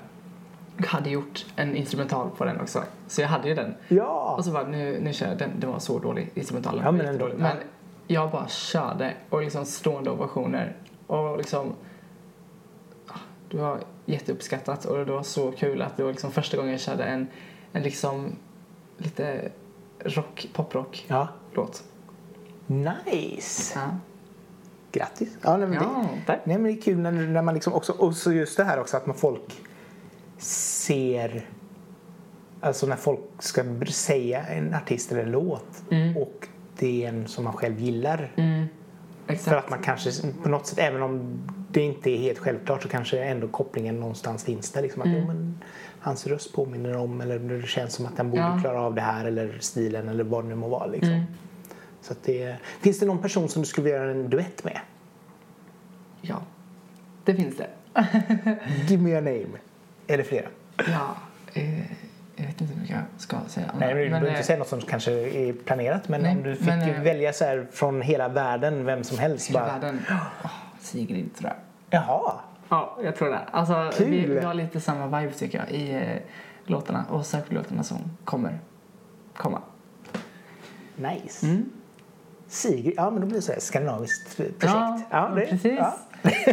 Hade gjort en instrumental på den också. Så jag hade ju den. Ja! Och så bara, nu, nu kör jag den. Den var så dålig, instrumentalen. Ja, men ändå, ja. men jag bara körde och liksom stående ovationer. Och liksom... ah, Det var jätteuppskattat och det var så kul att det var liksom första gången jag körde en, en liksom lite rock, poprock-låt. Ja. Nice! Ja. Grattis! Ja, nej, men det, ja, tack. nej, men det är kul när, när man liksom också, och så just det här också att man folk ser Alltså när folk ska säga en artist eller en låt Mm. och det är en som man själv gillar. Mm, För att man kanske på något sätt, även om det inte är helt självklart så kanske ändå kopplingen någonstans finns där. Liksom att Mm. men, hans röst påminner om eller det känns som att den borde Ja. klara av det här eller stilen eller vad det nu må vara. Liksom. Mm. Så det, finns det någon person som du skulle vilja göra en duett med? Ja, det finns det. Give me a name. Eller flera. Ja, eh, jag vet inte hur mycket jag ska säga. Nej, men du behöver eh, inte säga något som kanske är planerat men Nej, om du fick men, eh, välja så här från hela världen, vem som helst. hela Bara, världen. Oh, Sigrid, tror jag. Jaha, Ja, jag tror det. Alltså, Kul. vi, vi har lite samma vibe tycker jag i eh, låtarna och särskilt låtarna som kommer komma. nice. Mm. Sigrid, ja men då blir det så här skandinaviskt projekt. Ja, det- precis. Ja.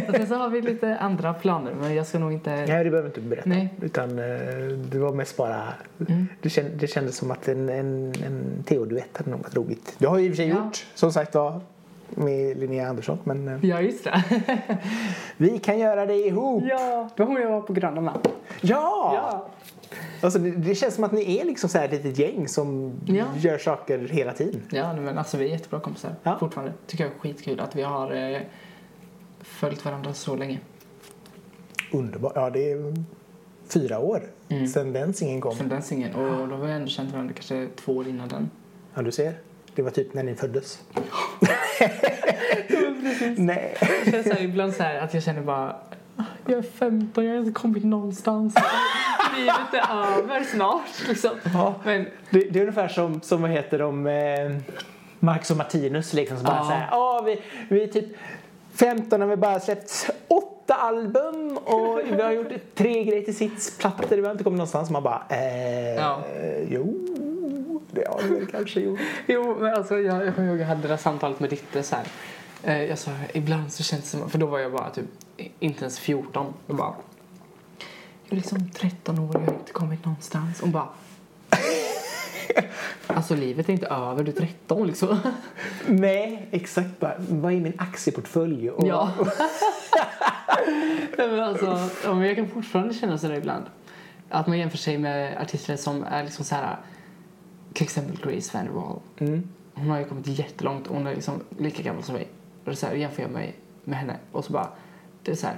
Och sen så har vi lite andra planer men jag ska nog inte... Nej, det behöver inte berätta. Nej. Utan eh, det var mest bara... Mm. Det, känd, det kändes som att en, en, en Theo-duett hade nog varit roligt. Det har jag i och för sig Ja. gjort, som sagt var, med Linnea Andersson. Men eh, Ja, just det. (laughs) vi kan göra det ihop! ja, det var hon jag var på Gröna Ja! Alltså, det, det känns som att ni är liksom så här ett litet gäng som Ja. gör saker hela tiden. Ja, men alltså vi är jättebra kompisar Ja. fortfarande. Tycker jag är skitkul att vi har eh, följt varandra så länge. Underbart. Ja, det är fyra år Mm. sedan den singeln kom. Från den singeln. Och då var jag ändå känt varandra kanske två år innan den. Ja, du ser. Det var typ när ni föddes. (laughs) Nej. Det känns så här, ibland så här att jag känner bara "Ah, jag är 15, jag har inte kommit någonstans. (laughs) Livet är över snart. Liksom. Ja. Men Det, det är ungefär som, som vad heter de, eh, Marcus och Martinus liksom. Som bara Ja. så här, "Ja, vi, vi är typ 15 och vi har bara släppt åtta album och vi har gjort tre grejer till sitsplattor. Vi har inte kommit någonstans. Man bara, eh, Ja. jo, det har vi väl kanske gjort. (laughs) Jo, men alltså jag, jag kommer ihåg jag hade det där samtalet med Ditte så här. Eh, jag sa ibland så känns det som, för då var jag bara typ inte ens 14. Jag bara, jag är liksom 13 år och jag har inte kommit någonstans. Och bara, (laughs) alltså livet är inte över, du är 13 liksom. (laughs) Nej, exakt. Bara, vad är min aktieportfölj? Och, Ja. (laughs) Nej, men alltså, jag kan fortfarande känna sådär ibland. Att man jämför sig med artister som är liksom så här, till exempel Grace Van der Waal. Mm. Hon har ju kommit jättelångt hon är liksom lika gammal som mig. Och så här, jämför jag mig med henne och så bara, det är så här,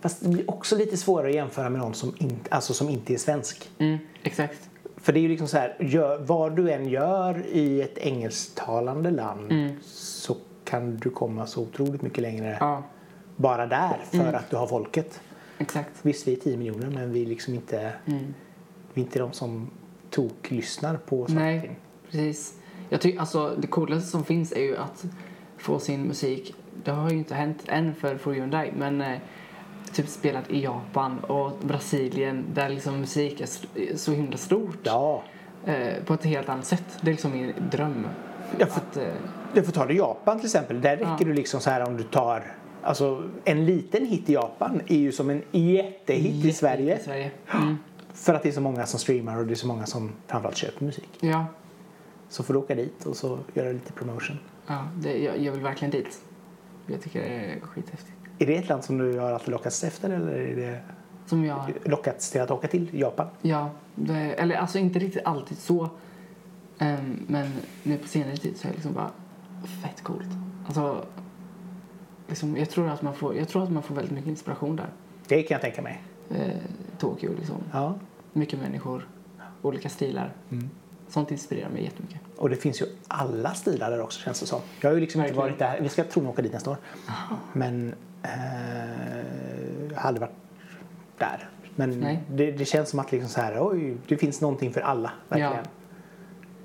Fast det blir också lite svårare att jämföra med någon som inte, alltså som inte är svensk. mm, exakt. För det är ju liksom så här, gör, vad du än gör i ett engelsktalande land Mm. så kan du komma så otroligt mycket längre Ja, bara där för Mm. att du har folket. exakt. Visst, vi är 10 miljoner men vi är liksom inte, Mm. vi är inte de som tok lyssnar på saker. Nej. Precis. Jag tycker, alltså, det coolaste som finns är ju att få sin musik, det har ju inte hänt än för For You and I, men eh, typ spelat i Japan och Brasilien där liksom musik är så himla stort. Ja, Eh, på ett helt annat sätt. Det är liksom min dröm. jag får, Att, eh, jag får ta det Japan till exempel. Där räcker Ja. du liksom så här om du tar Alltså en liten hit i Japan är ju som en jättehit i Sverige. I Sverige. (gasps) Mm. För att det är så många som streamar och det är så många som framförallt köper musik. Ja, Så får du åka dit och så göra lite promotion. ja det, jag, jag vill verkligen dit. Jag tycker det är skithäftigt. Är det ett land som du har alltid lockats efter eller är det Som jag, lockats till att åka till? Japan? ja, det, eller alltså inte riktigt alltid så. Ehm, men nu på senare tid så är det liksom bara fett coolt. Alltså, liksom, jag, tror att man får, jag tror att man får väldigt mycket inspiration där. Det kan jag tänka mig. Eh, Tokyo liksom. Ja. Mycket människor, olika stilar. Mm. Sånt inspirerar mig jättemycket. Och det finns ju alla stilar där också känns det som. Jag har ju liksom inte Verkligen. varit där. Vi ska troligen åka dit nästa år. Men eh, jag har aldrig varit där. Men det, det känns som att liksom så här, oj, det finns någonting för alla verkligen.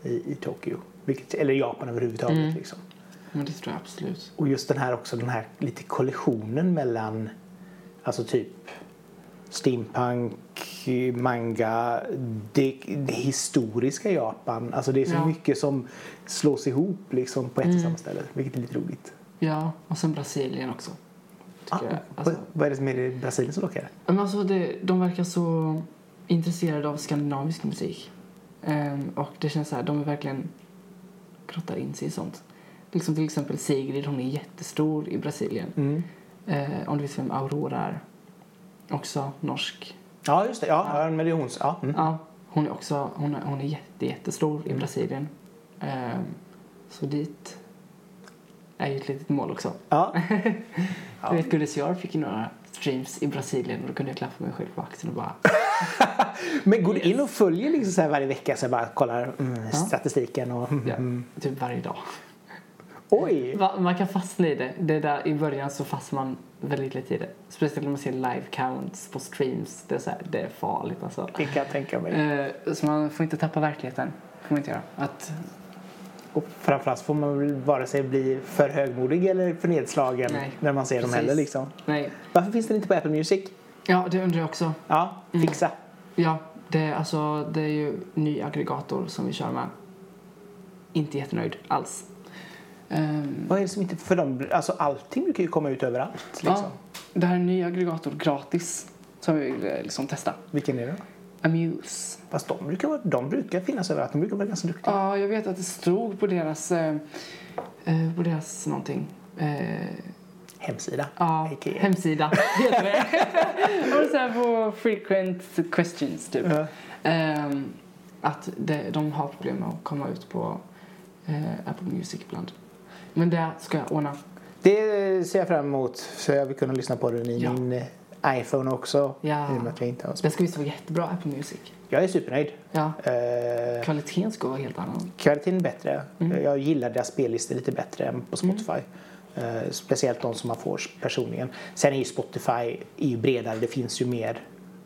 I, I Tokyo. Vilket, eller Japan överhuvudtaget. Mm. Liksom. Men det tror jag absolut. Och just den här också den här lite kollisionen mellan alltså typ steampunk, manga, det, det historiska Japan. Alltså det är så Ja. mycket som slås ihop liksom på ett och Mm. samma ställe. Vilket är lite roligt. Ja, och sen Brasilien också. Ah. Alltså, vad, är det som är det i Brasilien som lockar? men alltså det, de verkar så intresserade av skandinavisk musik. Ehm, och det känns så här, de är verkligen grottar in sig i sånt. Liksom till exempel Sigrid, hon är jättestor i Brasilien. Mm. Eh, om du vet vem Aurora är. Också norsk. Ja, just det. Ja, ja. men det är hon. Ja. Mm. Ja, hon är också hon är, hon är jätte, jättestor i Brasilien. Ehm, så dit är ju ett litet mål också. Ja. (laughs) Du vet, Goodis Jar fick ju några streams i Brasilien och då kunde jag klappa mig själv på axeln och bara (laughs) Men går du in och följer liksom så varje vecka så bara kollar mm, Ja. statistiken och ja, mm. typ varje dag. Oj! Man kan fastna i det. det där, I början så fastnar man väldigt lite i det. Speciellt när man ser live counts på streams. Det är, så här, det är farligt alltså. Det kan jag tänka mig. Eh, så man får inte tappa verkligheten. får man inte göra. Att, Och framförallt får man väl vare sig bli för högmodig eller för nedslagen Nej, när man ser dem precis. heller liksom. nej. Varför finns den inte på Apple Music? Ja, det undrar jag också. Ja, Mm. fixa. Ja, det, alltså, det är ju ny aggregator som vi kör med. Inte jättenöjd alls. Ehm, Vad är det som inte, för dem, alltså allting brukar ju komma ut överallt liksom. Ja, det här är en ny aggregator gratis som vi vill eh, liksom testa. Vilken är det? Amuse. Fast de brukar, vara, de brukar finnas överallt, de brukar vara ganska duktiga. Ja, jag vet att det stod på deras, eh, eh, på deras någonting. Eh, Hemsida. ja, AKA. hemsida heter det. (laughs) Och så här på frequent questions typ. Ja. Ehm, att det, de har problem med att komma ut på eh, Apple Music ibland. Men det ska jag ordna. Det ser jag fram emot så jag vill kunna lyssna på den i Ja. min eh, iPhone också. Ja. I och med att jag inte har Den ska visst vara jättebra, Apple Music. Jag är supernöjd. Ja. Eh, Kvaliteten ska vara helt annan. kvaliteten är bättre. Mm. Jag gillar deras spellistor lite bättre än på Spotify. Eh, speciellt de som man får personligen. Sen är ju Spotify är ju bredare, det finns ju mer.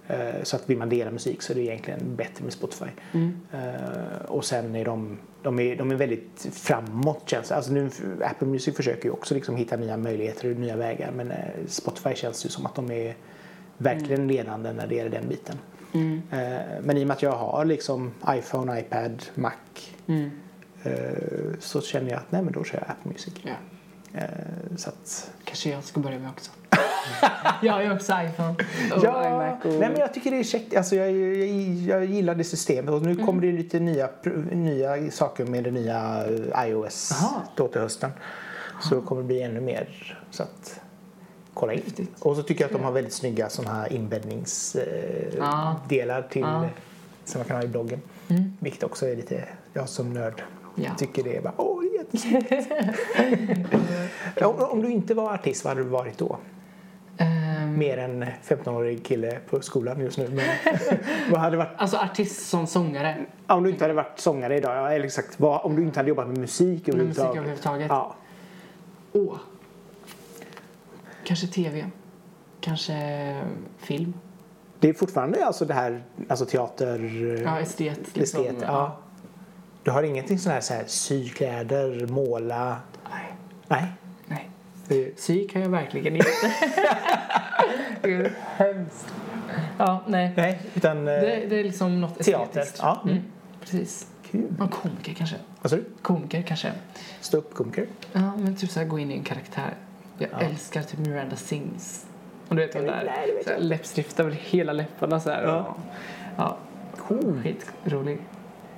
Eh, så att vill man dela musik så är det egentligen bättre med Spotify. Mm. Eh, och sen är de, de, är, de är väldigt framåt känns. Alltså nu, Apple Music försöker ju också liksom hitta nya möjligheter och nya vägar men eh, Spotify känns ju som att de är verkligen ledande när det gäller den biten. Mm. Eh, men i och med att jag har liksom iPhone, iPad, Mac Mm. eh, så känner jag att nej men då kör jag Apple Music. Ja. Eh, så att, Kanske jag ska börja med också. (laughs) jag har ju också iPhone och ja, iMac. Och... nej men jag tycker det är käckt. Alltså jag, jag, jag gillar det systemet och nu Mm. kommer det lite nya, nya saker med det nya eh, iOS Aha. då till hösten. Så det kommer bli ännu mer. Så att, kolla in. Häftigt. Och så tycker jag att de har väldigt snygga sådana här inbäddningsdelar eh, till Ja. som man kan ha i bloggen. Mm. Vilket också är lite, jag som nörd Ja. tycker det är bara åh om, (laughs) om du inte var artist, vad hade du varit då? Ehm, Mer än 15-årig kille på skolan just nu. Men (laughs) vad hade varit, Alltså artist som sångare. ja, om du inte hade varit sångare idag, eller exakt, vad, om du inte hade jobbat med musik Med musik överhuvudtaget. överhuvudtaget. Ja. Åh. Kanske tv. Kanske film. Det är fortfarande alltså det här, alltså teater, Ja, estet. Liksom. estet. Ja. Du har ingenting sån här, så här sy kläder, måla? Nej. Nej. Nej. Det, Psyk har jag verkligen inte. (laughs) Gud, hemskt. Ja, nej. nej, utan eh, Det, det är liksom något Teater, estetiskt. ja. Mm, precis. kul. Ja, komiker kanske. Vad sa du? Komiker kanske. Ståuppkomiker? Ja, men typ så här gå in i en karaktär. Jag Ja. älskar typ Miranda Sings. Och du vet den där det vet så här, jag. läppstift över hela läpparna så här. Ja. ja. Cool. Skitrolig.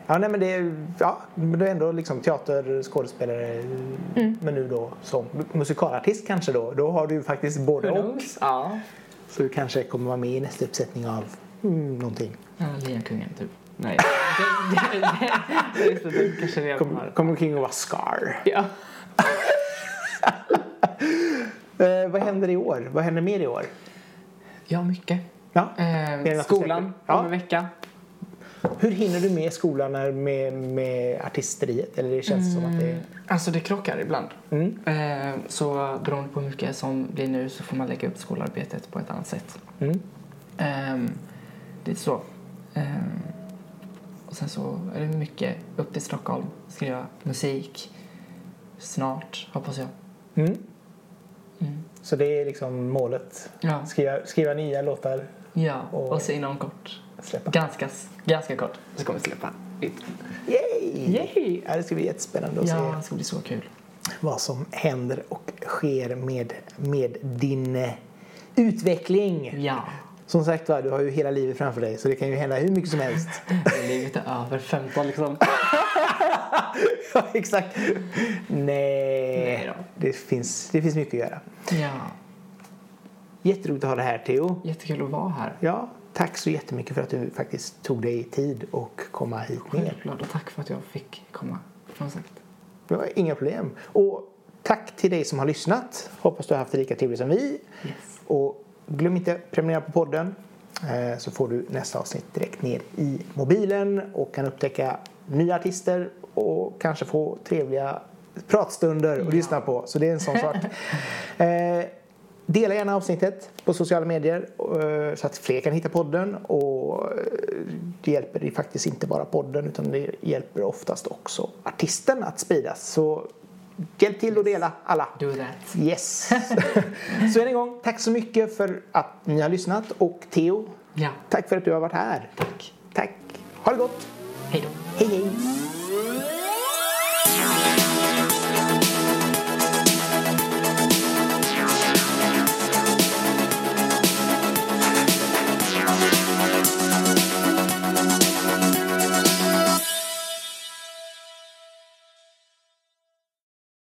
Ja, nej, men det är, ja, men det är ändå liksom teater, skådespelare, men nu då som musikalartist kanske då. Då har du ju faktiskt både och. Ja. Så du kanske kommer vara med i nästa uppsättning av mm, någonting. Ja, Lejonkungen typ. Nej. det, det, det, det, kanske redan Kommer har. kom omkring och vara Scar. Ja. Eh, vad händer i år? Vad händer mer i år? ja, mycket. Ja. Eh, du skolan släpper? Ja. om en vecka. Hur hinner du med skolan när, med, med artisteriet? Eller det känns som att det är... Alltså det krockar ibland. Mm. Eh, så beroende på hur mycket som blir nu så får man lägga upp skolarbetet på ett annat sätt. Mm. Ehm, det är så. Ehm, och sen så är det mycket upp till Stockholm, skriva musik. Snart, hoppas jag. Mm. Mm. Så det är liksom målet? Ja. Skriva, skriva nya låtar, ja, Och- och så inom kort. släppa? Ganska, ganska kort så kommer vi släppa. Yay! Yay! Ja, det ska bli jättespännande att Ja, se det ska bli så kul. vad som händer och sker med, med din eh, utveckling. Ja, Som sagt var, du har ju hela livet framför dig så det kan ju hända hur mycket som helst. (laughs) livet är över 15 liksom. (laughs) ja, exakt. Nej, Nej det, finns, det finns mycket att göra. Ja, Jätteroligt att ha dig här Theo. jättekul att vara här. Ja, tack så jättemycket för att du faktiskt tog dig tid och komma hit ner. Självklart och tack för att jag fick komma. Som sagt. Var inga problem. Och tack till dig som har lyssnat. Hoppas du har haft det lika trevligt som vi. Yes. Och glöm inte att prenumerera på podden eh, så får du nästa avsnitt direkt ner i mobilen och kan upptäcka nya artister och kanske få trevliga pratstunder att Ja. lyssna på. Så det är en sån sak. (laughs) Dela gärna avsnittet på sociala medier eh, så att fler kan hitta podden. Och eh, det hjälper faktiskt inte bara podden utan det hjälper oftast också artisten att spridas. Så hjälp till att dela alla. Do that. Yes. (laughs) så än en gång, tack så mycket för att ni har lyssnat. Och Theo, Ja, tack för att du har varit här. tack. Tack. Ha det gott. Hej då. Hej hej.